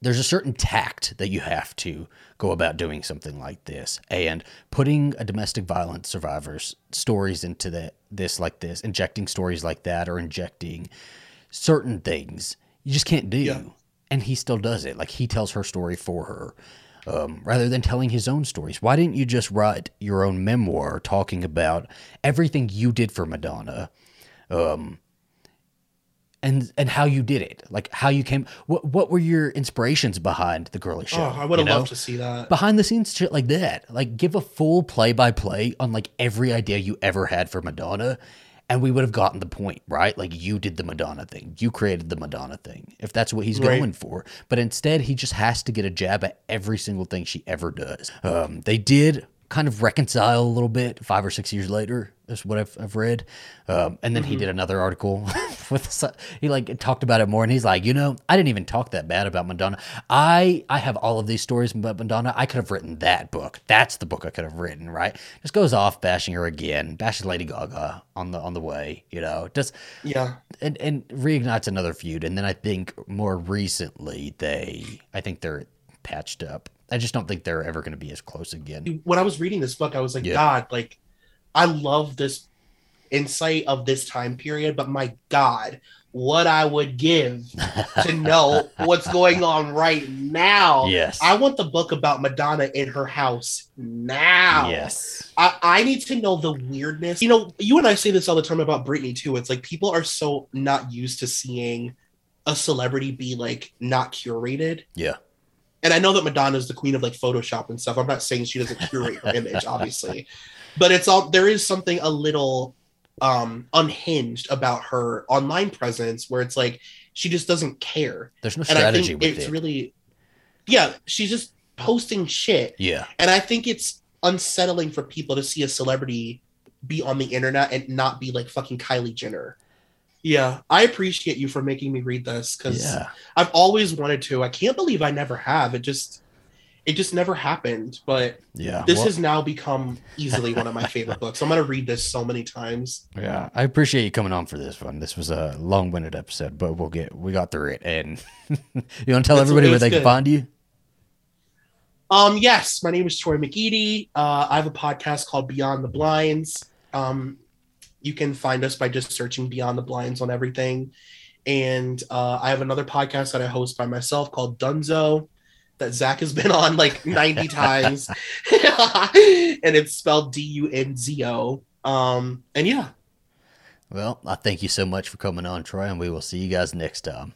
there's a certain tact that you have to go about doing something like this. And putting a domestic violence survivor's stories into that this like this injecting stories like that or injecting certain things you just can't do. Yeah. and he still does it. Like he tells her story for her um, rather than telling his own stories. Why didn't you just write your own memoir talking about everything you did for madonna um, and and how you did it like how you came what what were your inspirations behind the girly show Oh, I would have you know? loved to see that. behind the scenes shit like that. Like give a full play by play on like every idea you ever had for Madonna. And we would have gotten the point, right? Like you did the Madonna thing. You created the Madonna thing. If that's what he's Right. going for. But instead he just has to get a jab at every single thing she ever does. Um, they did kind of reconcile a little bit five or six years later. Is what I've, I've read. Um, and then he did another article with he like talked about it more, and he's like, you know, I didn't even talk that bad about Madonna. I I have all of these stories about Madonna. I could have written that book. That's the book I could have written. Right? Just goes off bashing her again, bashes Lady Gaga on the on the way. You know, just Yeah. and and reignites another feud. And then I think more recently they, I think they're patched up I just don't think they're ever going to be as close again. when I was reading this book, I was like, Yeah. God, like, I love this insight of this time period, but my God, what I would give to know what's going on right now. yes. I want the book about Madonna in her house now. Yes. I, I need to know the weirdness. You know, you and I say this all the time about Britney too. It's like people are so not used to seeing a celebrity be like not curated. Yeah. And I know that Madonna is the queen of like Photoshop and stuff. I'm not saying she doesn't curate her image, obviously, but it's all there is something a little um unhinged about her online presence where it's like she just doesn't care. There's no And I think with it's it. really yeah, she's just posting shit. yeah. And I think it's unsettling for people to see a celebrity be on the internet and not be like fucking Kylie Jenner. Yeah, I appreciate you for making me read this because Yeah. I've always wanted to. I can't believe I never have. It just it just never happened. But Yeah. this Well, has now become easily one of my favorite books. I'm gonna read this so many times. Yeah, I appreciate you coming on for this one. This was a long-winded episode, but we'll get we got through it. And you want to tell everybody where they can find you? Um, yes, my name is Troy McEady. Uh, I have a podcast called Beyond the Blinds. Um, you can find us by just searching Beyond the Blinds on everything. And uh, I have another podcast that I host by myself called Dunzo that Zach has been on like 90 times. and it's spelled D U N Z O. Um, and yeah, Well, I thank you so much for coming on, Troy, and we will see you guys next time.